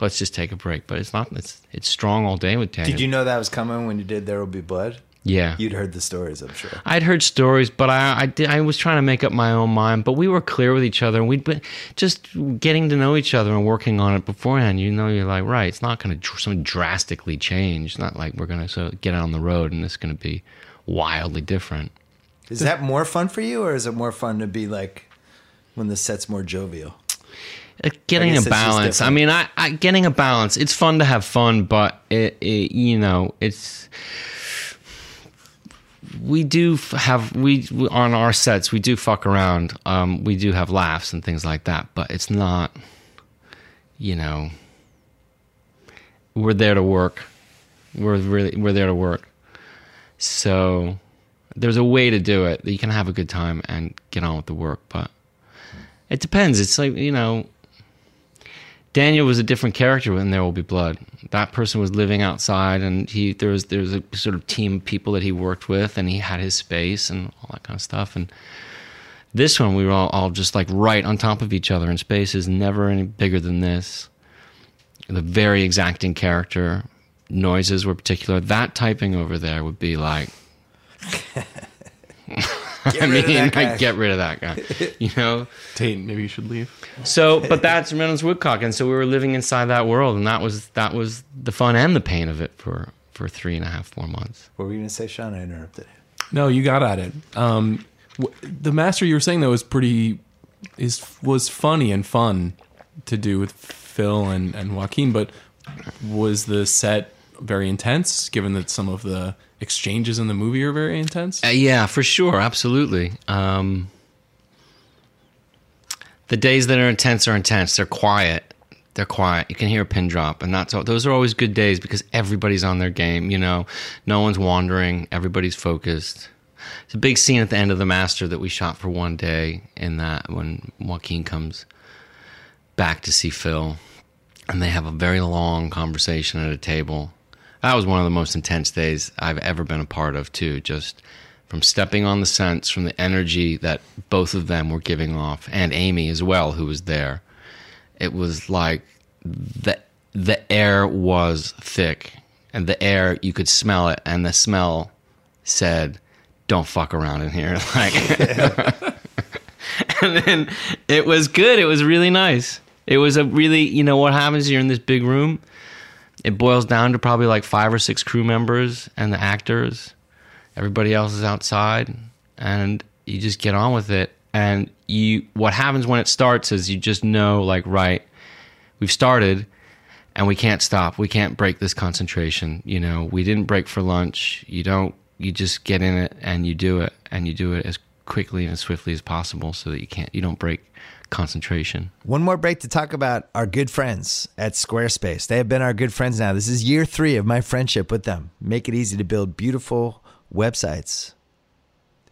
S3: Let's just take a break. But it's not. It's it's strong all day with Daniel.
S1: Did you know that was coming when you did There Will Be Blood?
S3: Yeah.
S1: You'd heard the stories, I'm sure.
S3: I'd heard stories, but I I, did, I was trying to make up my own mind. But we were clear with each other, and we'd been just getting to know each other and working on it beforehand. You know, you're like, right, it's not going to something drastically change. It's not like we're going to so get on the road and it's going to be wildly different.
S1: Is that more fun for you, or is it more fun to be like when the set's more jovial?
S3: Uh, getting a balance. I mean, I, I getting a balance. It's fun to have fun, but it, it you know, it's we do have we, we on our sets we do fuck around. Um, we do have laughs and things like that, but it's not, you know, we're there to work. We're really we're there to work. So there's a way to do it that you can have a good time and get on with the work, but it depends. It's like you know, Daniel was a different character when There Will Be Blood. That person was living outside, and he there was there was a sort of team of people that he worked with, and he had his space and all that kind of stuff. And this one, we were all, all just like right on top of each other, and space is never any bigger than this. The very exacting character, noises were particular. That typing over there would be like.
S1: Get
S3: I mean,
S1: that guy.
S3: like, get rid of that guy. You know,
S2: Tate, maybe you should leave.
S3: so, but that's Reynolds Woodcock, and so we were living inside that world, and that was that was the fun and the pain of it for for three and a half, four months.
S1: What were you going to say, Sean? I interrupted you.
S2: No, you got at it. Um, w- the master you were saying though was pretty is was funny and fun to do with Phil and and Joaquin, but was the set very intense? Given that some of the exchanges in the movie are very intense.
S3: Uh, yeah, for sure, absolutely. Um, the days that are intense are intense. They're quiet. They're quiet. You can hear a pin drop, and that's all. Those are always good days because everybody's on their game. You know, no one's wandering. Everybody's focused. It's a big scene at the end of the Master that we shot for one day. In that, when Joaquin comes back to see Phil, and they have a very long conversation at a table. That was one of the most intense days I've ever been a part of, too. Just from stepping on the scents, from the energy that both of them were giving off, and Amy as well, who was there. It was like the the air was thick, and the air you could smell it, and the smell said, "Don't fuck around in here." Like, and then it was good. It was really nice. It was a really, you know, what happens? You're in this big room. It boils down to probably like five or six crew members and the actors. Everybody else is outside, and you just get on with it. And you, what happens when it starts is you just know, like, right, we've started, and we can't stop. We can't break this concentration. You know, we didn't break for lunch. You don't. You just get in it and you do it, and you do it as quickly and as swiftly as possible, so that you can't. You don't break concentration.
S1: One more break to talk about our good friends at Squarespace. They have been our good friends now. This is year three of my friendship with them. Make it easy to build beautiful websites.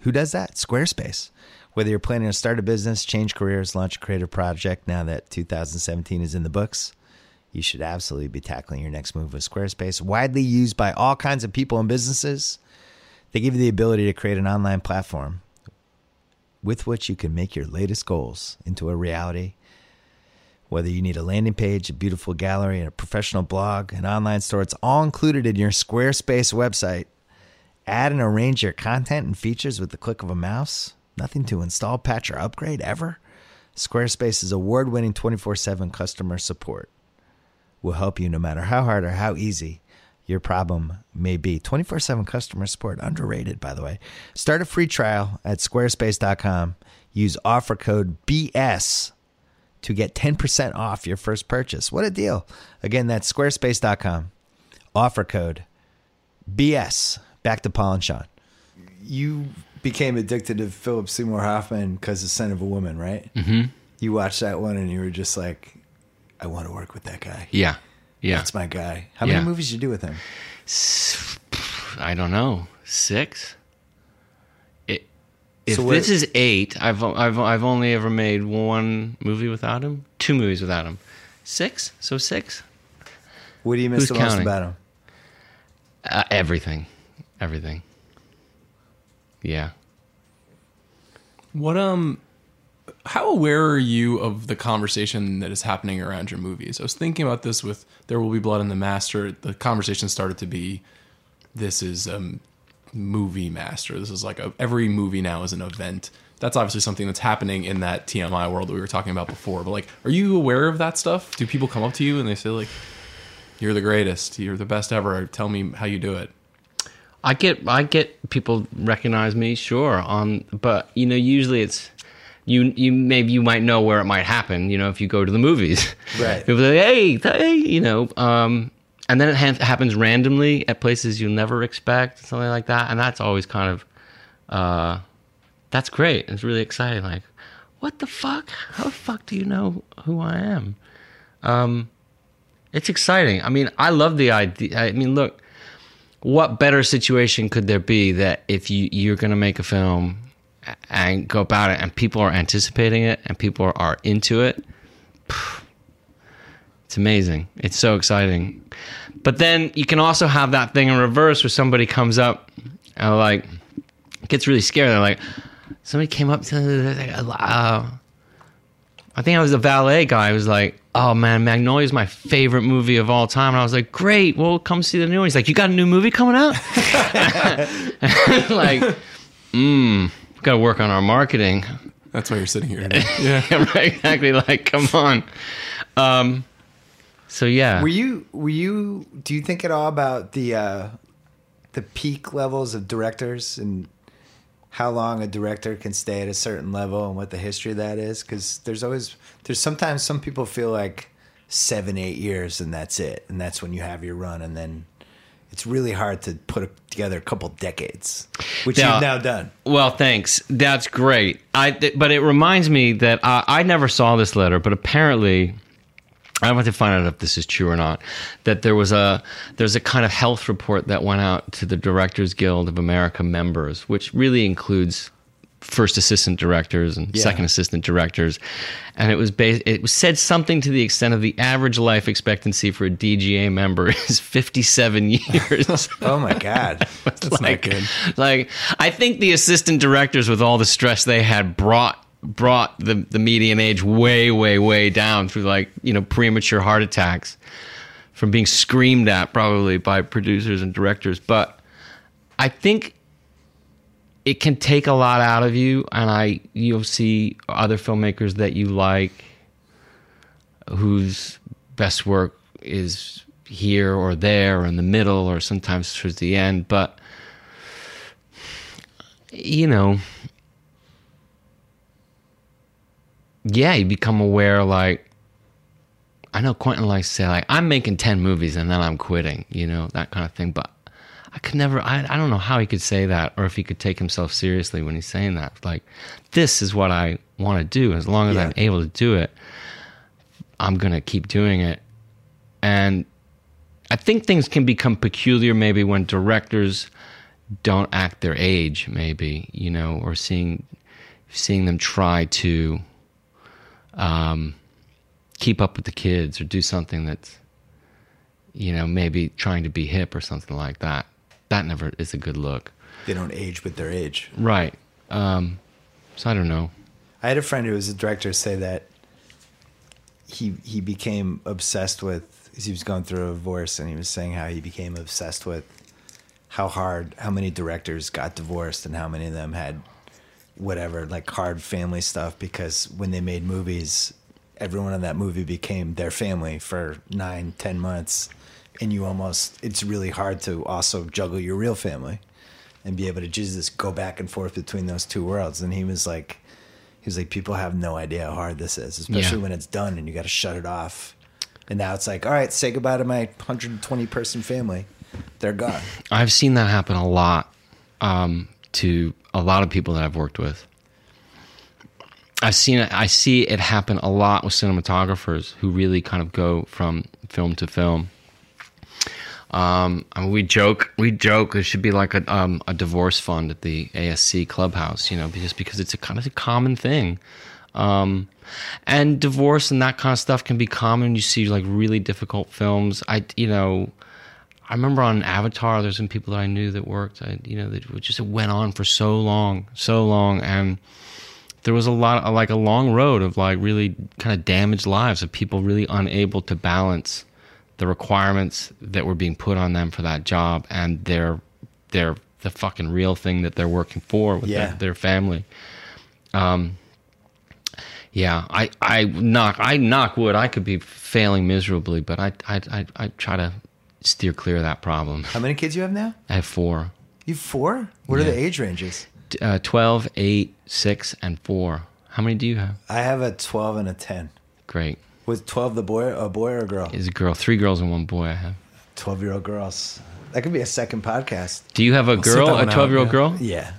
S1: Who does that? Squarespace. Whether you're planning to start a business, change careers, launch a creative project now that 2017 is in the books, you should absolutely be tackling your next move with Squarespace. Widely used by all kinds of people and businesses, they give you the ability to create an online platform with which you can make your latest goals into a reality. Whether you need a landing page, a beautiful gallery, a professional blog, an online store, it's all included in your Squarespace website. Add and arrange your content and features with the click of a mouse. Nothing to install, patch, or upgrade ever. Squarespace's award winning 24 7 customer support will help you no matter how hard or how easy your problem may be. 24 7 customer support, underrated, by the way. Start a free trial at squarespace.com. Use offer code BS to get 10% off your first purchase. What a deal! Again, that's squarespace.com. Offer code BS. Back to Paul and Sean. You became addicted to Philip Seymour Hoffman because of Scent of a Woman, right? Mm-hmm. You watched that one and you were just like, I want to work with that guy.
S3: Yeah, yeah.
S1: That's my guy. How
S3: Yeah.
S1: many movies did you do with him?
S3: I don't know, six. It, if
S1: So
S3: this is eight, I've I've I've only ever made one movie without him, two movies without him, six. So six.
S1: What do you miss
S3: Who's
S1: the most about him?
S3: Uh, everything, everything. Yeah.
S2: What um how aware are you of the conversation that is happening around your movies? I was thinking about this with There Will Be Blood and the Master. The conversation started to be this is a movie master. This is like a, every movie now is an event. That's obviously something that's happening in that TMI world that we were talking about before. But like, are you aware of that stuff? Do people come up to you and they say like, "You're the greatest. You're the best ever. Tell me how you do it."
S3: I get I get people recognize me, sure. On but you know, usually it's you you maybe you might know where it might happen. You know, if you go to the movies,
S1: Right.
S3: People say, hey, hey, you know, um, and then it ha- happens randomly at places you'll never expect, something like that, and that's always kind of uh, that's great. It's really exciting. Like, what the fuck? How the fuck do you know who I am? Um, it's exciting. I mean, I love the idea. I mean, look what better situation could there be that if you you're going to make a film and go about it and people are anticipating it and people are, into it it's amazing it's so exciting but then you can also have that thing in reverse where somebody comes up and like gets really scared they're like somebody came up to uh, I think I was the valet guy. who was like, "Oh man, Magnolia is my favorite movie of all time." And I was like, "Great, well, come see the new one." He's like, "You got a new movie coming out?" like, mm, got to work on our marketing.
S2: That's why you're sitting here. Today. Yeah.
S3: right, exactly. Like, come on. Um, so yeah,
S1: Were you were you do you think at all about the uh the peak levels of directors and how long a director can stay at a certain level and what the history of that is cuz there's always there's sometimes some people feel like 7 8 years and that's it and that's when you have your run and then it's really hard to put together a couple decades which
S3: Yeah.
S1: you've now done.
S3: Well, thanks. That's great. I th- but it reminds me that uh, I never saw this letter, but apparently. I want to find out if this is true or not. That there was a there's a kind of health report that went out to the Directors Guild of America members, which really includes first assistant directors and
S1: Yeah.
S3: second assistant directors, and it was based. It was said something to the extent of the average life expectancy for a DGA member is 57 years.
S1: Oh my god.
S2: That's
S3: like,
S2: not good.
S3: like I think the assistant directors with all the stress they had brought brought the the median age way way way down through like you know premature heart attacks from being screamed at probably by producers and directors but I think it can take a lot out of you and I you'll see other filmmakers that you like whose best work is here or there or in the middle or sometimes towards the end but you know yeah you become aware like i know quentin likes to say like i'm making 10 movies and then i'm quitting you know that kind of thing but i could never i, I don't know how he could say that or if he could take himself seriously when he's saying that like this is what i want to do as long as
S1: Yeah.
S3: i'm able to do it i'm gonna keep doing it and I think things can become peculiar maybe when directors don't act their age, maybe you know, or seeing seeing them try to um, keep up with the kids or do something that's you know maybe trying to be hip or something like that. That never is a good look,
S1: They don't age with their age.
S3: right? Um, so I don't know.
S1: I had a friend who was a director say that he he became obsessed with he was going through a divorce and he was saying how he became obsessed with how hard how many directors got divorced and how many of them had whatever like hard family stuff because when they made movies everyone in that movie became their family for nine ten months and you almost it's really hard to also juggle your real family and be able to just go back and forth between those two worlds and he was like he was like, people have no idea how hard this is, especially
S3: Yeah.
S1: when it's done and you got to shut it off. And now it's like, all right, say goodbye to my 120 person family. They're gone.
S3: I've seen that happen a lot um, to a lot of people that I've worked with. I've seen it. I see it happen a lot with cinematographers who really kind of go from film to film. Um, I mean, we joke, we joke. There should be like a um, a divorce fund at the ASC clubhouse, you know, just because it's a kind of a common thing. Um, and divorce and that kind of stuff can be common. You see like really difficult films. I, you know, I remember on Avatar, there's some people that I knew that worked. I, you know, that just went on for so long, so long, and there was a lot of, like a long road of like really kind of damaged lives of people really unable to balance the requirements that were being put on them for that job and their their the fucking real thing that they're working for with
S1: Yeah.
S3: their, their family. Um, yeah, I, I knock I knock wood. I could be failing miserably, but I I I, I try to steer clear of that problem.
S1: How many kids you have now?
S3: I have four.
S1: You have four? What are the age ranges?
S3: Uh, 12, 8, 6, and 4. How many do you have?
S1: I have a 12 and a 10.
S3: Great.
S1: Was 12 the boy, a boy or a girl?
S3: Is a girl. Three girls and one boy I have.
S1: 12 year old girls. That could be a second podcast.
S3: Do you have a girl, a 12 year old girl?
S1: Yeah.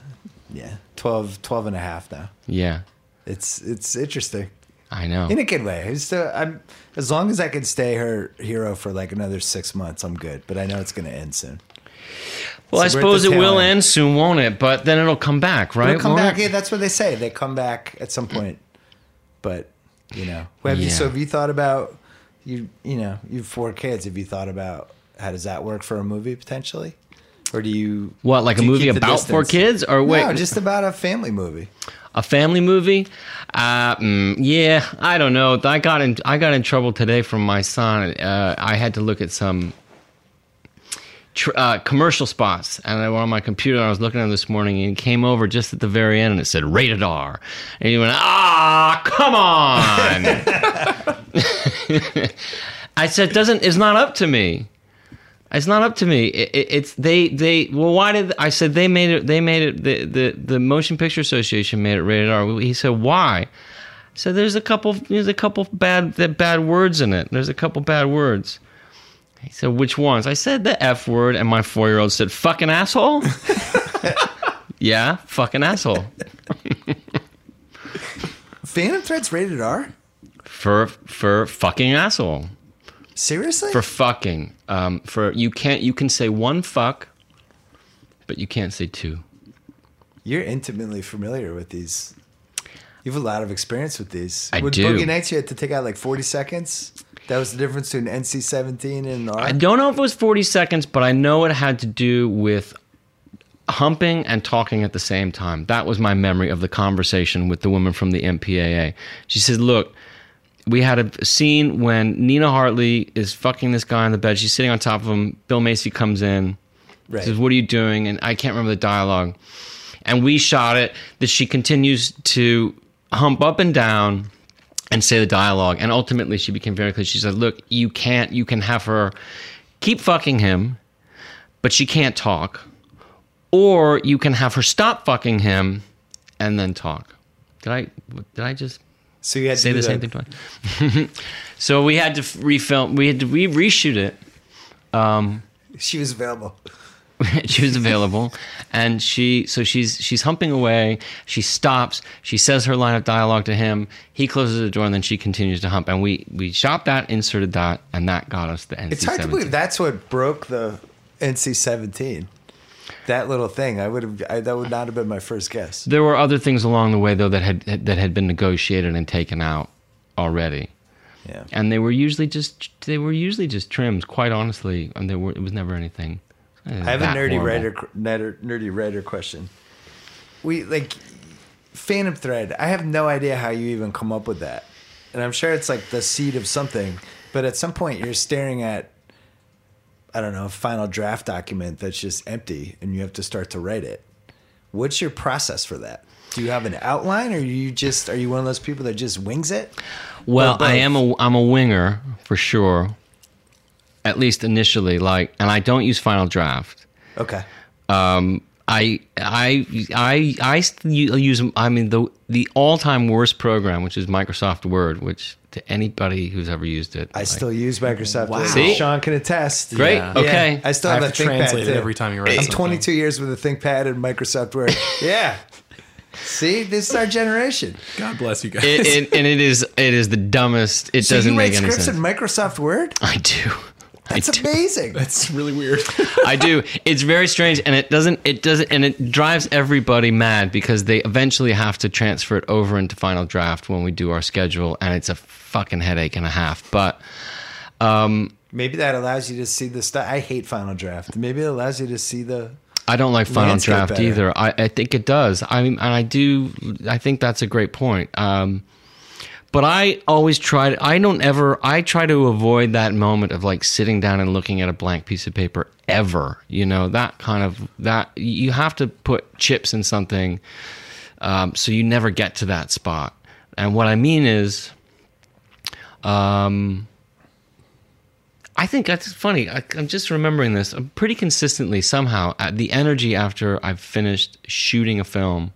S1: Yeah. 12, 12 and a half now.
S3: Yeah,
S1: It's it's interesting
S3: I know.
S1: in a good way. It's uh, I'm as long as I can stay her hero for like another six months, I'm good. But I know it's going to end soon.
S3: well, I
S1: So the
S3: suppose it will
S1: end.
S3: end soon, won't it? But then it'll come back, right?
S1: They'll come
S3: Won't
S1: back.
S3: it?
S1: Yeah, that's what they say. They come back at some point. But you know, have you, so have you thought about you? You know, you have four kids. Have you thought about how does that work for a movie potentially, or do you
S3: What, like a movie
S1: keep the
S3: about four kids? Or wait,
S1: no, just about a family movie.
S3: a family movie? Uh, mm, yeah, I don't know. I got in I got in trouble today from my son. Uh, I had to look at some tr- uh, commercial spots, and I went on my computer. I was looking at them this morning, and it came over just at the very end, and it said rated R, and you went, ah, come on. I said, doesn't it's not up to me. It's not up to me. It, it, it's they they well why did I said they made it they made it the, the the Motion Picture Association made it rated R. He said why? So there's a couple there's a couple bad bad words in it. There's a couple bad words. He said which ones? I said the F word and my 4-year-old said fucking asshole. yeah, fucking asshole.
S1: Phantom Thread's rated R.
S3: For for fucking asshole.
S1: Seriously?
S3: For fucking. Um for you can't you can say one fuck but you can't say two.
S1: You're intimately familiar with these. You have a lot of experience with these.
S3: I
S1: with
S3: do.
S1: Boogie Nights, you had to take out like 40 seconds. That was the difference between NC-17 and an R.
S3: I don't know if it was 40 seconds, but I know it had to do with humping and talking at the same time. That was my memory of the conversation with the woman from the MPAA. She said, Look, we had a scene when Nina Hartley is fucking this guy on the bed. She's sitting on top of him. Bill Macy comes in.
S1: Right.
S3: Says, What are you doing? And I can't remember the dialogue. And we shot it that she continues to hump up and down and say the dialogue. And ultimately, she became very clear. She said, Look, you can't, you can have her keep fucking him, but she can't talk. Or you can have her stop fucking him and then talk. Did I, did I just
S1: so you had to
S3: say
S1: do
S3: the same thing twice? so we had to refilm, we had to re- reshoot it.
S1: Um, she was available.
S3: she was available and she so she's she's humping away she stops she says her line of dialogue to him he closes the door and then she continues to hump and we we shot that inserted that and that got us the NC-17
S1: It's hard to believe that's what broke the NC-17. That little thing. I would have. I, that would not have been my first guess.
S3: there were other things along the way though that had that had been negotiated and taken out already
S1: Yeah.
S3: and they were usually just they were usually just trims quite honestly and they were it was never anything Mm,
S1: I have a nerdy writer, nerdy, nerdy writer question. We like Phantom Thread. I have no idea how you even come up with that, and I'm sure it's like the seed of something. But at some point, you're staring at, I don't know, a final draft document that's just empty, and you have to start to write it. What's your process for that? Do you have an outline, or are you just are you one of those people that just wings it?
S3: Well, I am a I'm a winger for sure. At least initially, like, and I don't use Final Draft.
S1: Okay.
S3: Um, I I I I st- use I mean the the all time worst program, which is Microsoft Word, which to anybody who's ever used it,
S1: I
S3: like-
S1: still use Microsoft.
S2: Wow.
S1: Word.
S3: See?
S1: Sean can attest.
S3: Great.
S2: Yeah.
S3: Okay.
S1: I still
S2: I
S1: have,
S2: have
S1: a
S2: to
S1: ThinkPad
S2: translate it every time you write
S1: I'm
S2: something.
S1: 22 years with a ThinkPad and Microsoft Word. yeah. See, this is our generation.
S2: God bless you guys.
S3: it, it, and it is it is the dumbest. It
S1: So
S3: doesn't
S1: you
S3: make any
S1: scripts
S3: sense.
S1: in Microsoft Word?
S3: I do.
S1: That's
S3: I do.
S1: amazing.
S2: That's really weird.
S3: I do. It's very strange, and it doesn't. It doesn't, and it drives everybody mad because they eventually have to transfer it over into Final Draft when we do our schedule, and it's a fucking headache and a half. But um,
S1: Maybe that allows you to see the stuff. I hate Final Draft. Maybe it allows you to see the.
S3: I don't like Final Draft
S1: better.
S3: either. I, I think it does. I mean, and I do. I think that's a great point. Um, but I always try. To, I don't ever. I try to avoid that moment of like sitting down and looking at a blank piece of paper ever. You know that kind of that. You have to put chips in something, um, so you never get to that spot. And what I mean is, um, I think that's funny. I, I'm just remembering this I'm pretty consistently somehow. The energy after I've finished shooting a film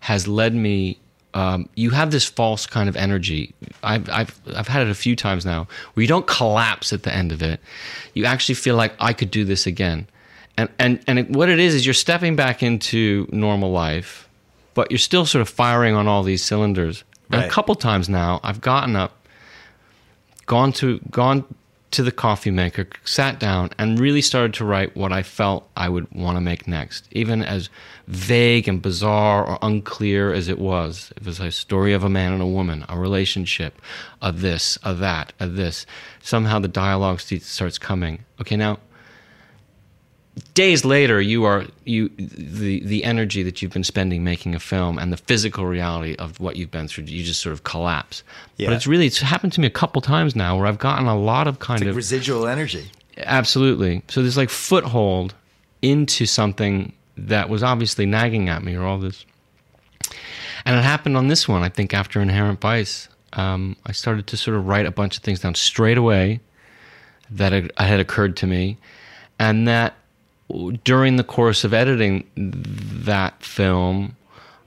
S3: has led me. Um, you have this false kind of energy. I've, I've I've had it a few times now where you don't collapse at the end of it. You actually feel like I could do this again, and and and it, what it is is you're stepping back into normal life, but you're still sort of firing on all these cylinders. And a couple times now, I've gotten up gone to gone to the coffee maker, sat down, and really started to write what I felt I would want to make next, even as vague and bizarre or unclear as it was. It was a story of a man and a woman, a relationship, a this, a that, a this. Somehow the dialogue starts coming. Okay, now days later you are you the the energy that you've been spending making a film and the physical reality of what you've been through you just sort of collapse.
S1: Yeah.
S3: but it's really it's happened to me a couple times now where i've gotten a lot of kind
S1: Like
S3: of
S1: residual energy.
S3: absolutely. So there's like foothold into something that was obviously nagging at me or all this. And it happened on this one i think after inherent vice. Um, i started to sort of write a bunch of things down straight away that had, had occurred to me. And that during the course of editing that film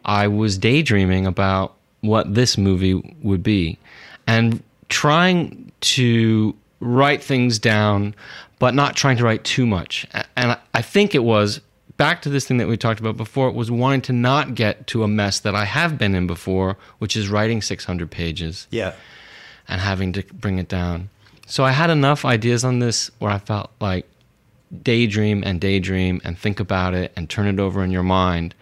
S3: i was daydreaming about what this movie would be and trying to write things down but not trying to write too much and I- think it was back to this thing that we talked about before it was wanting to not get to a mess that i have been in before which is writing 600 pages
S1: Yeah.
S3: and having to bring it down. So I had enough ideas on this where I felt like daydream and daydream and think about it and turn it over in your mind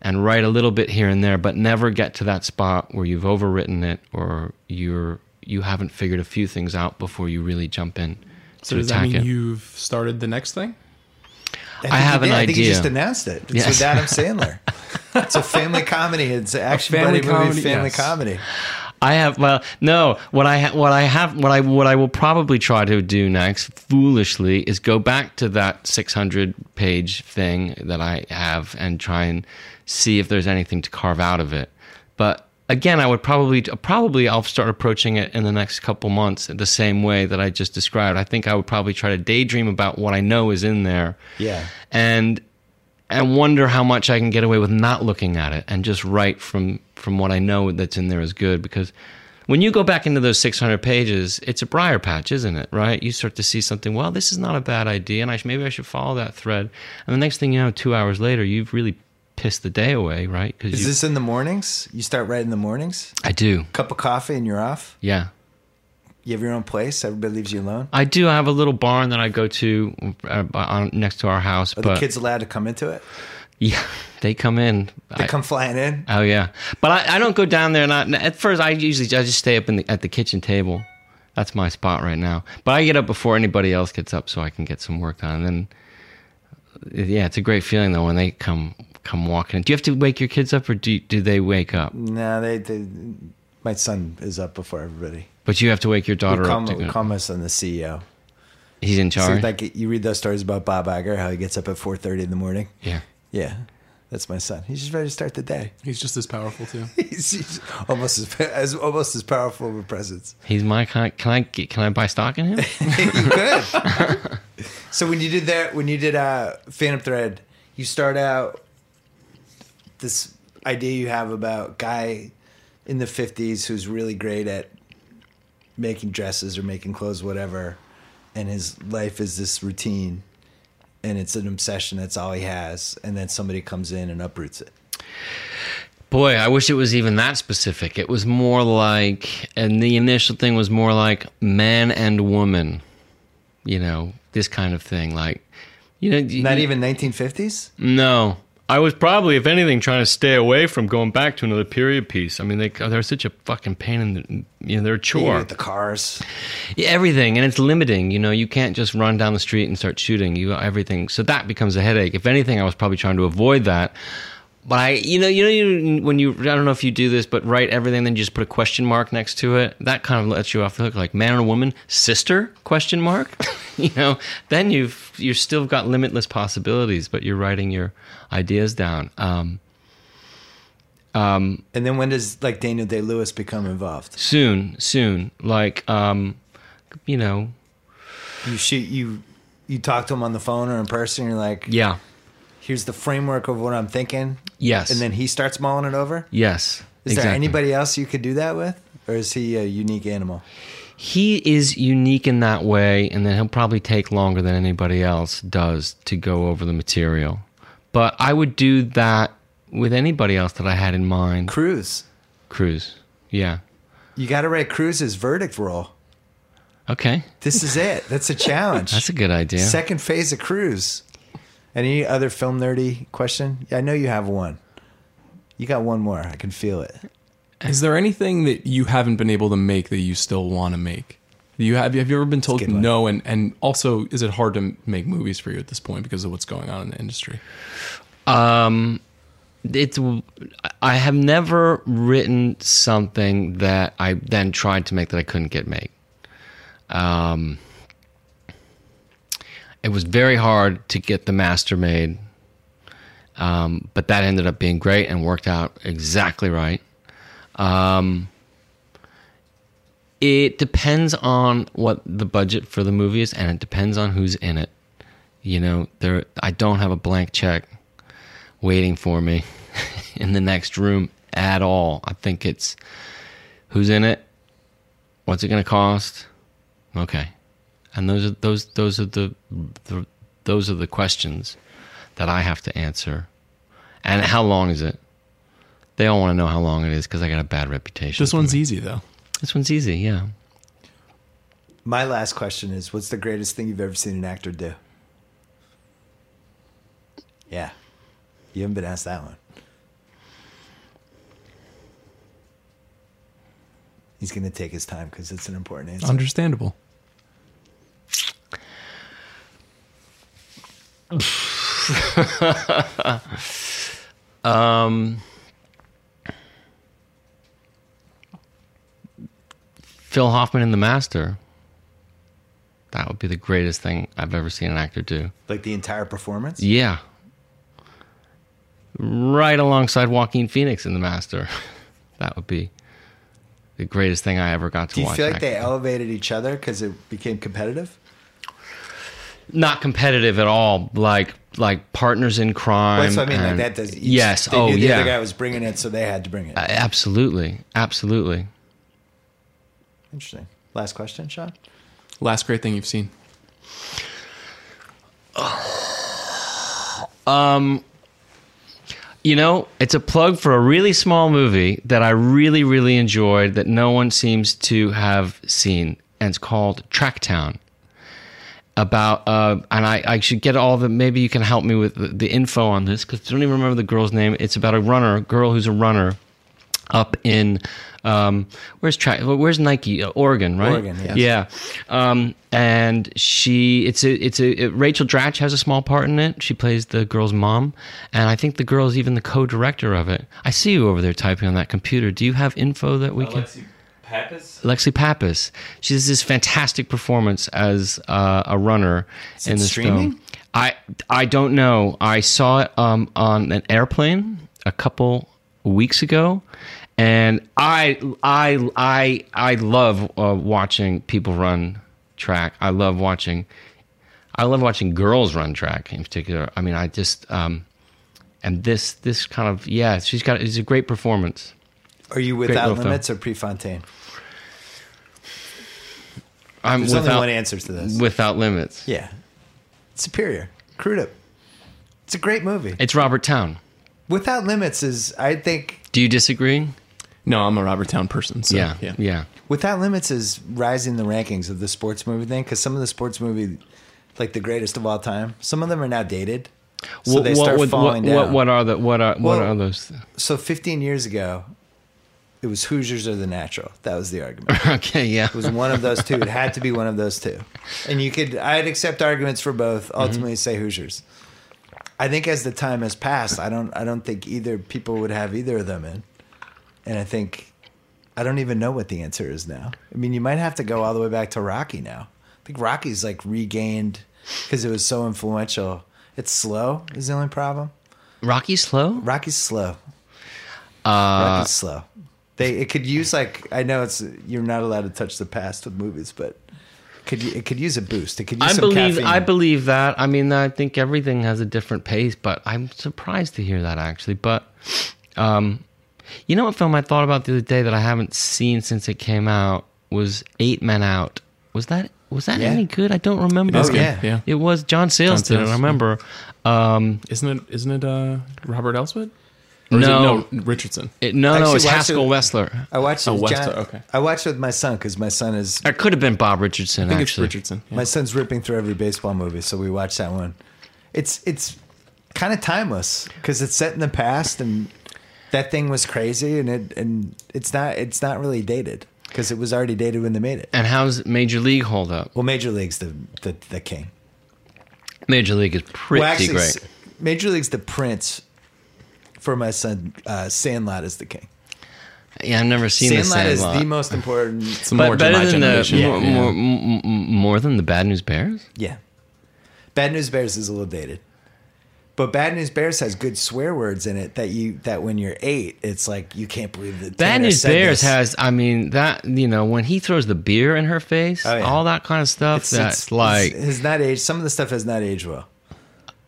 S3: and write a little bit here and there, but never get to that spot where you've overwritten it or you're you haven't figured a few things out before you really jump in
S2: So
S3: to
S2: does that mean
S3: it.
S2: you've started the next thing?
S1: think
S3: I have an
S1: did. I think you just announced it. It's
S3: Yes.
S1: with Adam Sandler. it's a family comedy. It's an action
S2: family
S1: buddy movie,
S2: comedy,
S1: family
S2: yes.
S1: comedy.
S3: I have well, no. What I ha- what I have what I what I will probably try to do next, foolishly, is go back to that 600 page thing that I have and try and see if there's anything to carve out of it. But again, I would probably probably I'll start approaching it in the next couple months the same way that I just described. I think I would probably try to daydream about what I know is in there
S1: Yeah.
S3: and and wonder how much I can get away with not looking at it and just write from from what I know that's in there is good because when you go back into those 600 pages, it's a briar patch, isn't it? Right? You start to see something. Well, this is not a bad idea, and I sh- maybe I should follow that thread. And the next thing you know, two hours later, you've really pissed the day away, right?
S1: Is this in the mornings? You start writing in the mornings?
S3: I do,
S1: Cup of coffee and you're off?
S3: yeah.
S1: You have your own place? Everybody leaves you alone?
S3: I do I have a little barn that I go to uh, on, next to our house,
S1: Are
S3: but
S1: the kids allowed to come into it?
S3: yeah, they come in.
S1: They
S3: I-
S1: come flying in?
S3: Oh yeah, but I, I don't go down there. Not at first. I usually I just stay up in the, at the kitchen table. That's my spot right now. But I get up before anybody else gets up, so I can get some work done. And then, yeah, it's a great feeling though when they come come walking. in. Do you have to wake your kids up, or do do they wake up?
S1: No, they, they. My son is up before everybody.
S3: But you have to wake your daughter
S1: call,
S3: up. To
S1: we
S3: go.
S1: call my son the CEO.
S3: He's in
S1: So
S3: charge.
S1: like you read those stories about Bob Iger, how he gets up at four thirty in the morning.
S3: yeah.
S1: Yeah, that's my son. He's just ready to start the day.
S2: He's just as powerful too.
S1: He's, he's almost as, as almost as powerful of a presence.
S3: He's my kind. Can I get, can I buy stock in him?
S1: you could. so when you did that, when you did uh, Phantom Thread, you start out this idea you have about guy in the fifties who's really great at making dresses or making clothes, whatever, and his life is this routine, and it's an obsession. That's all he has, and then somebody comes in and uproots it.
S3: Boy, I wish it was even that specific. It was more like, and the initial thing was more like man and woman, you know, this kind of thing. Like, you know,
S1: Not even nineteen fifties.
S3: No, I was probably, if anything, trying to stay away from going back to another period piece. I mean, they they're such a fucking pain in the, you know, they're a chore.
S1: get the cars.
S3: Yeah, everything, and it's limiting. You know, you can't just run down the street and start shooting. You everything, so that becomes a headache. If anything, I was probably trying to avoid that. But I, you know, you know, you, when you, I don't know if you do this, but write everything, then you just put a question mark next to it. That kind of lets you off the hook. Like man and woman, sister? Question mark. you know, then you've you've still got limitless possibilities, but you're writing your ideas down. Um,
S1: And then when does like Daniel Day Lewis become involved?
S3: soon, soon, like, um, you know,
S1: You shoot you you talk to him on the phone or in person. You're like,
S3: yeah,
S1: here's the framework of what I'm thinking,
S3: yes,
S1: and then he starts mulling it over.
S3: yes.
S1: Is there anybody else you could do that with, or is he a unique animal?
S3: he is unique in that way, and then he'll probably take longer than anybody else does to go over the material. But I would do that with anybody else that I had in mind.
S1: Cruise.
S3: Cruise, yeah,
S1: You got to write Cruise's verdict roll.
S3: okay,
S1: This is it. That's a challenge.
S3: that's a good idea.
S1: Second phase of Cruise. Any other film nerdy question? I know you have one. You got one more. I can feel it.
S2: Is there anything that you haven't been able to make that you still want to make? You have have you ever been told no? And and also, is it hard to make movies for you at this point because of what's going on in the industry?
S3: Um, it's I have never written something that I then tried to make that I couldn't get made. Um, it was very hard to get the master made, um, but that ended up being great and worked out exactly right. Um, it depends on what the budget for the movie is, and it depends on who's in it. You know, there I don't have a blank check waiting for me in the next room at all. I think it's who's in it, what's it going to cost, okay, and those are those those are the, the those are the questions that I have to answer. And how long is it? They all want to know how long it is because I got a bad reputation.
S2: This one's
S3: it.
S2: easy though.
S3: this one's easy, yeah.
S1: My last question is what's the greatest thing you've ever seen an actor do? Yeah. You haven't been asked that one. He's going to take his time because it's an important answer.
S2: Understandable.
S3: Um, Phil Hoffman in The Master. That would be the greatest thing I've ever seen an actor do.
S1: like the entire performance?
S3: Yeah. Right alongside Joaquin Phoenix in The Master. That would be the greatest thing I ever got to watch.
S1: Do you
S3: watch.
S1: feel like they elevated each other because it became competitive?
S3: Not competitive at all. Like like partners in crime.
S1: That's what I mean. Like that does. Each,
S3: yes.
S1: They
S3: oh
S1: knew the
S3: yeah.
S1: other guy was bringing it, so they had to bring it.
S3: Uh, absolutely. Absolutely.
S1: Interesting. Last question, Sean.
S2: Last great thing you've seen.
S3: um, You know, it's a plug for a really small movie that I really, really enjoyed that no one seems to have seen, and it's called Tracktown. About uh, and I, I should get all the maybe you can help me with the, the info on this because I don't even remember the girl's name. It's about a runner, a girl who's a runner up in um, where's track? Where's Nike? Uh, Oregon, right?
S1: Oregon, yes.
S3: Yeah, um, and she it's a it's a it, Rachel Dratch has a small part in it. She plays the girl's mom, and I think the girl's even the co-director of it. I see you over there typing on that computer. Do you have info that we can?
S4: Pappas?
S3: Lexi Pappas. She does this fantastic performance as uh, a runner in
S1: it
S3: this
S1: streaming?
S3: film. I I don't know. I saw it um, on an airplane a couple weeks ago, and I I I I love uh, watching people run track. I love watching. I love watching girls run track in particular. I mean, I just um, and this this kind of yeah, she's got it's a great performance.
S1: Are you
S3: Great
S1: without
S3: little film.
S1: limits or Prefontaine?
S3: I'm
S1: There's only
S3: without
S1: one answer to this.
S3: without limits.
S1: yeah, Superior, Crudup. It's a great movie.
S3: It's Robert Towne.
S1: Without Limits is, I think,
S3: Do you disagree?
S2: No, I'm a Robert Towne person. So,
S3: yeah,
S2: yeah.
S3: yeah,
S1: Without Limits is rising the rankings of the sports movie thing because some of the sports movie, like the greatest of all time, some of them are now dated. So they start
S3: would-
S1: falling
S3: what,
S1: down.
S3: what are the what are what
S1: Well-
S3: are those?
S1: So 15 years ago, it was Hoosiers or the Natural. That was the argument.
S3: okay, yeah.
S1: It was one of those two. It had to be one of those two. And you could, I'd accept arguments for both. Ultimately, say Hoosiers. I think as the time has passed, I don't, I don't think either people would have either of them in. And I think, I don't even know what the answer is now. I mean, you might have to go all the way back to Rocky now. I think Rocky's like regained because it was so influential. It's slow is the only problem.
S3: Rocky Slow.
S1: Rocky's slow.
S3: Uh,
S1: Rocky's slow. They it could use like I know it's you're not allowed to touch the past with movies, but could you, it could use a boost. It could use
S3: I
S1: some
S3: believe
S1: caffeine.
S3: I believe that. I mean, I think everything has a different pace, but I'm surprised to hear that actually. But um, you know what film I thought about the other day that I haven't seen since it came out was Eight Men Out. Was that was that
S1: Yeah.
S3: any good? I don't remember.
S2: It is
S1: Oh, yeah.
S2: Yeah.
S3: It was John Sayles
S2: John
S3: did it. I remember. Um,
S2: Isn't it? Isn't it? Uh, Robert Elswit? Or is it-
S3: No.
S2: no, Richardson.
S3: it, no, no, it's Haskell
S1: it-
S3: Wexler.
S1: I watched.
S2: Oh,
S1: with
S2: West-
S1: John-
S2: okay.
S1: I watched it with my son because my son is
S3: It could have been Bob Richardson.
S2: I think
S3: actually.
S2: it's Richardson. Yeah.
S1: my son's ripping through every baseball movie, so we watched that one. It's it's kind of timeless because it's set in the past and that thing was crazy and it and it's not it's not really dated because it was already dated when they made it.
S3: And how's Major League hold up?
S1: Well, Major League's the the, the king.
S3: Major League is pretty
S1: well, actually,
S3: great.
S1: Major League's the prince. For my son, uh, Sandlot is the king.
S3: Yeah, I've never seen the
S1: Sandlot is the most important.
S2: It's more
S3: but better than the
S2: generation.
S3: more,
S2: Yeah.
S3: more, more than the Bad News Bears.
S1: Yeah. Bad News Bears is a little dated. But Bad News Bears has good swear words in it that you that when you're eight, it's like you can't believe that.
S3: Bad News Bears
S1: this.
S3: has, I mean, that you know, when he throws the beer in her face,
S1: Oh, yeah.
S3: all that kind of stuff.
S1: It's,
S3: that's
S1: it's-
S3: like
S1: it's- has not aged. Some of the stuff has not aged well.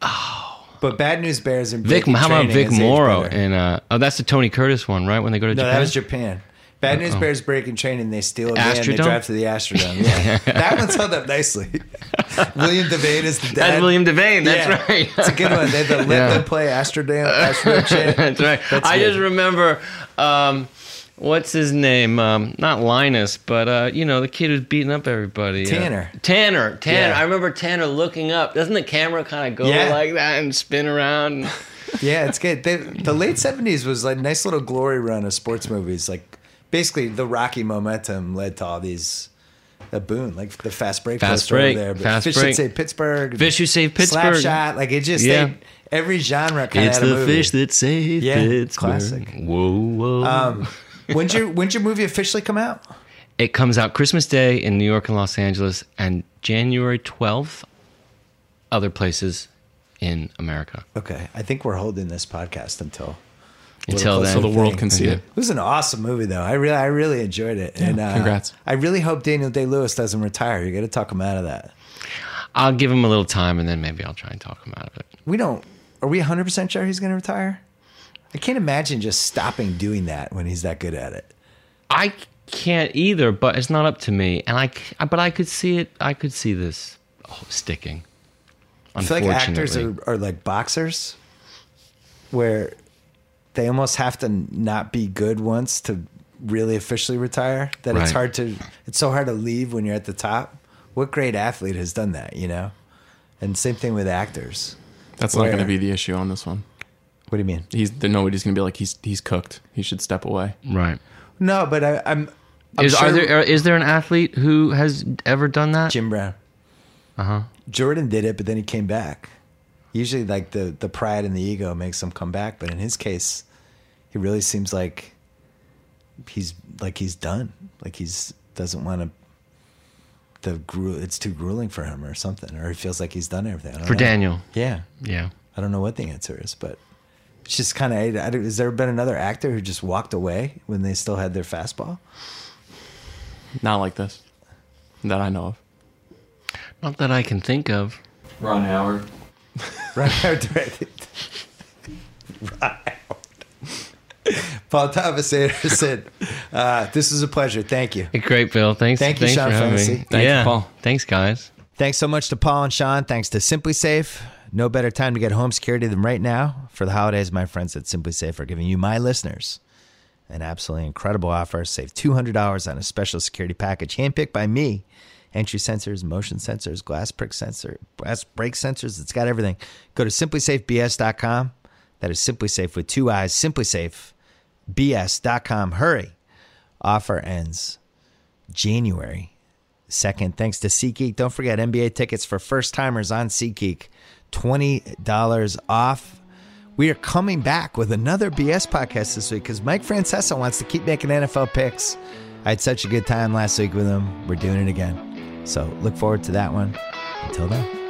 S1: Oh. But Bad News Bears and
S3: Vic. How about Vic
S1: has
S3: Morrow? And uh, oh, that's the Tony Curtis one, right? When they go to
S1: No,
S3: Japan.
S1: that was Japan. Bad News Bears breaking training. They steal a van. They
S3: Astrodome?
S1: drive to the Astrodome. Yeah, that one's held up nicely. William Devane is the dad.
S3: That's William Devane. That's
S1: Yeah.
S3: right.
S1: It's a good one. They let
S3: Yeah.
S1: them play Astrodome. Astrodome.
S3: That's right.
S1: That's
S3: I
S1: good.
S3: just remember, um, what's his name? Um, not Linus, but uh, you know the kid who's beating up everybody. uh,
S1: Tanner.
S3: Tanner. Tanner.
S1: Yeah.
S3: I remember Tanner looking up. Doesn't the camera kind of go
S1: Yeah.
S3: like that and spin around?
S1: Yeah, it's good. They, the late seventies was like a nice little glory run of sports movies. Like basically, the Rocky momentum led to all these. A boon, like the fast break,
S3: Fast break,
S1: there. But
S3: fast
S1: fish
S3: break.
S1: say Pittsburgh.
S3: Fish who saved Pittsburgh.
S1: shot, like it just
S3: Yeah.
S1: they, every genre kind of had a movie.
S3: that saved
S1: Yeah, Pittsburgh. classic.
S3: Whoa, whoa.
S1: Um, when's your when's your movie officially come out?
S3: it comes out Christmas Day in New York and Los Angeles, and January twelfth, other places in America.
S1: Okay, I think we're holding this podcast until
S3: Until then,
S2: So the world
S1: thing.
S2: can see it.
S1: It was an awesome movie, though. I really, I really enjoyed it. and uh,
S2: congrats.
S1: I really hope Daniel Day Lewis doesn't retire. You got to talk him out of that.
S3: I'll give him a little time, and then maybe I'll try and talk him out of it.
S1: We don't. Are we 100 percent sure he's going to retire? I can't imagine just stopping doing that when he's that good at it.
S3: I can't either, but it's not up to me. And I, c- but I could see it. I could see this oh, sticking.
S1: I feel like actors are, are like boxers, where they almost have to not be good once to really officially retire. That it's hard to. It's so hard to leave when you're at the top. What great athlete has done that? You know, and same thing with actors.
S2: That's not going to be the issue on this one.
S1: What do you mean?
S2: He's nobody's going to be like he's he's cooked. He should step away.
S3: right.
S1: No, but I, I'm. I'm
S3: Is,
S1: sure
S3: are there, is there an athlete who has ever done that?
S1: Jim Brown.
S3: Uh huh.
S1: Jordan did it, but then he came back. Usually, like the the pride and the ego makes him come back, but in his case, he really seems like he's like he's done. Like he's doesn't want to. The gru- it's too grueling for him, or something, or he feels like he's done everything. I don't
S3: For
S1: know.
S3: Daniel.
S1: yeah,
S3: Yeah.
S1: I don't know what the answer is, but it's just kind of. Has there been another actor who just walked away when they still had their fastball?
S2: Not like this, that I know of.
S3: Not that I can think of.
S2: Ron Howard.
S1: Right out directed. Right. Paul Thomas Anderson. Uh, this was a pleasure. Thank you.
S3: Great, Bill. Thanks.
S1: Thank you,
S3: thanks
S1: Sean
S3: for having
S1: Fennessey.
S3: me.
S1: Thank
S2: you,
S3: yeah.
S2: Paul.
S3: Thanks, guys.
S1: Thanks so much to Paul and Sean. Thanks to SimpliSafe. No better time to get home security than right now. For the holidays, my friends at SimpliSafe are giving you, my listeners, an absolutely incredible offer. Save $200 on a special security package handpicked by me entry sensors, motion sensors, glass prick sensor, glass break sensors. It's got everything. Go to simplisafebs.com. That is simply safe with two eyes. Simplisafebs.com. Hurry. Offer ends January 2nd. Thanks to SeatGeek. Don't forget NBA tickets for first timers on SeatGeek. $20 off. We are coming back with another BS podcast this week because Mike Francesa wants to keep making NFL picks. I had such a good time last week with him. We're doing it again. So look forward to that one. Until then.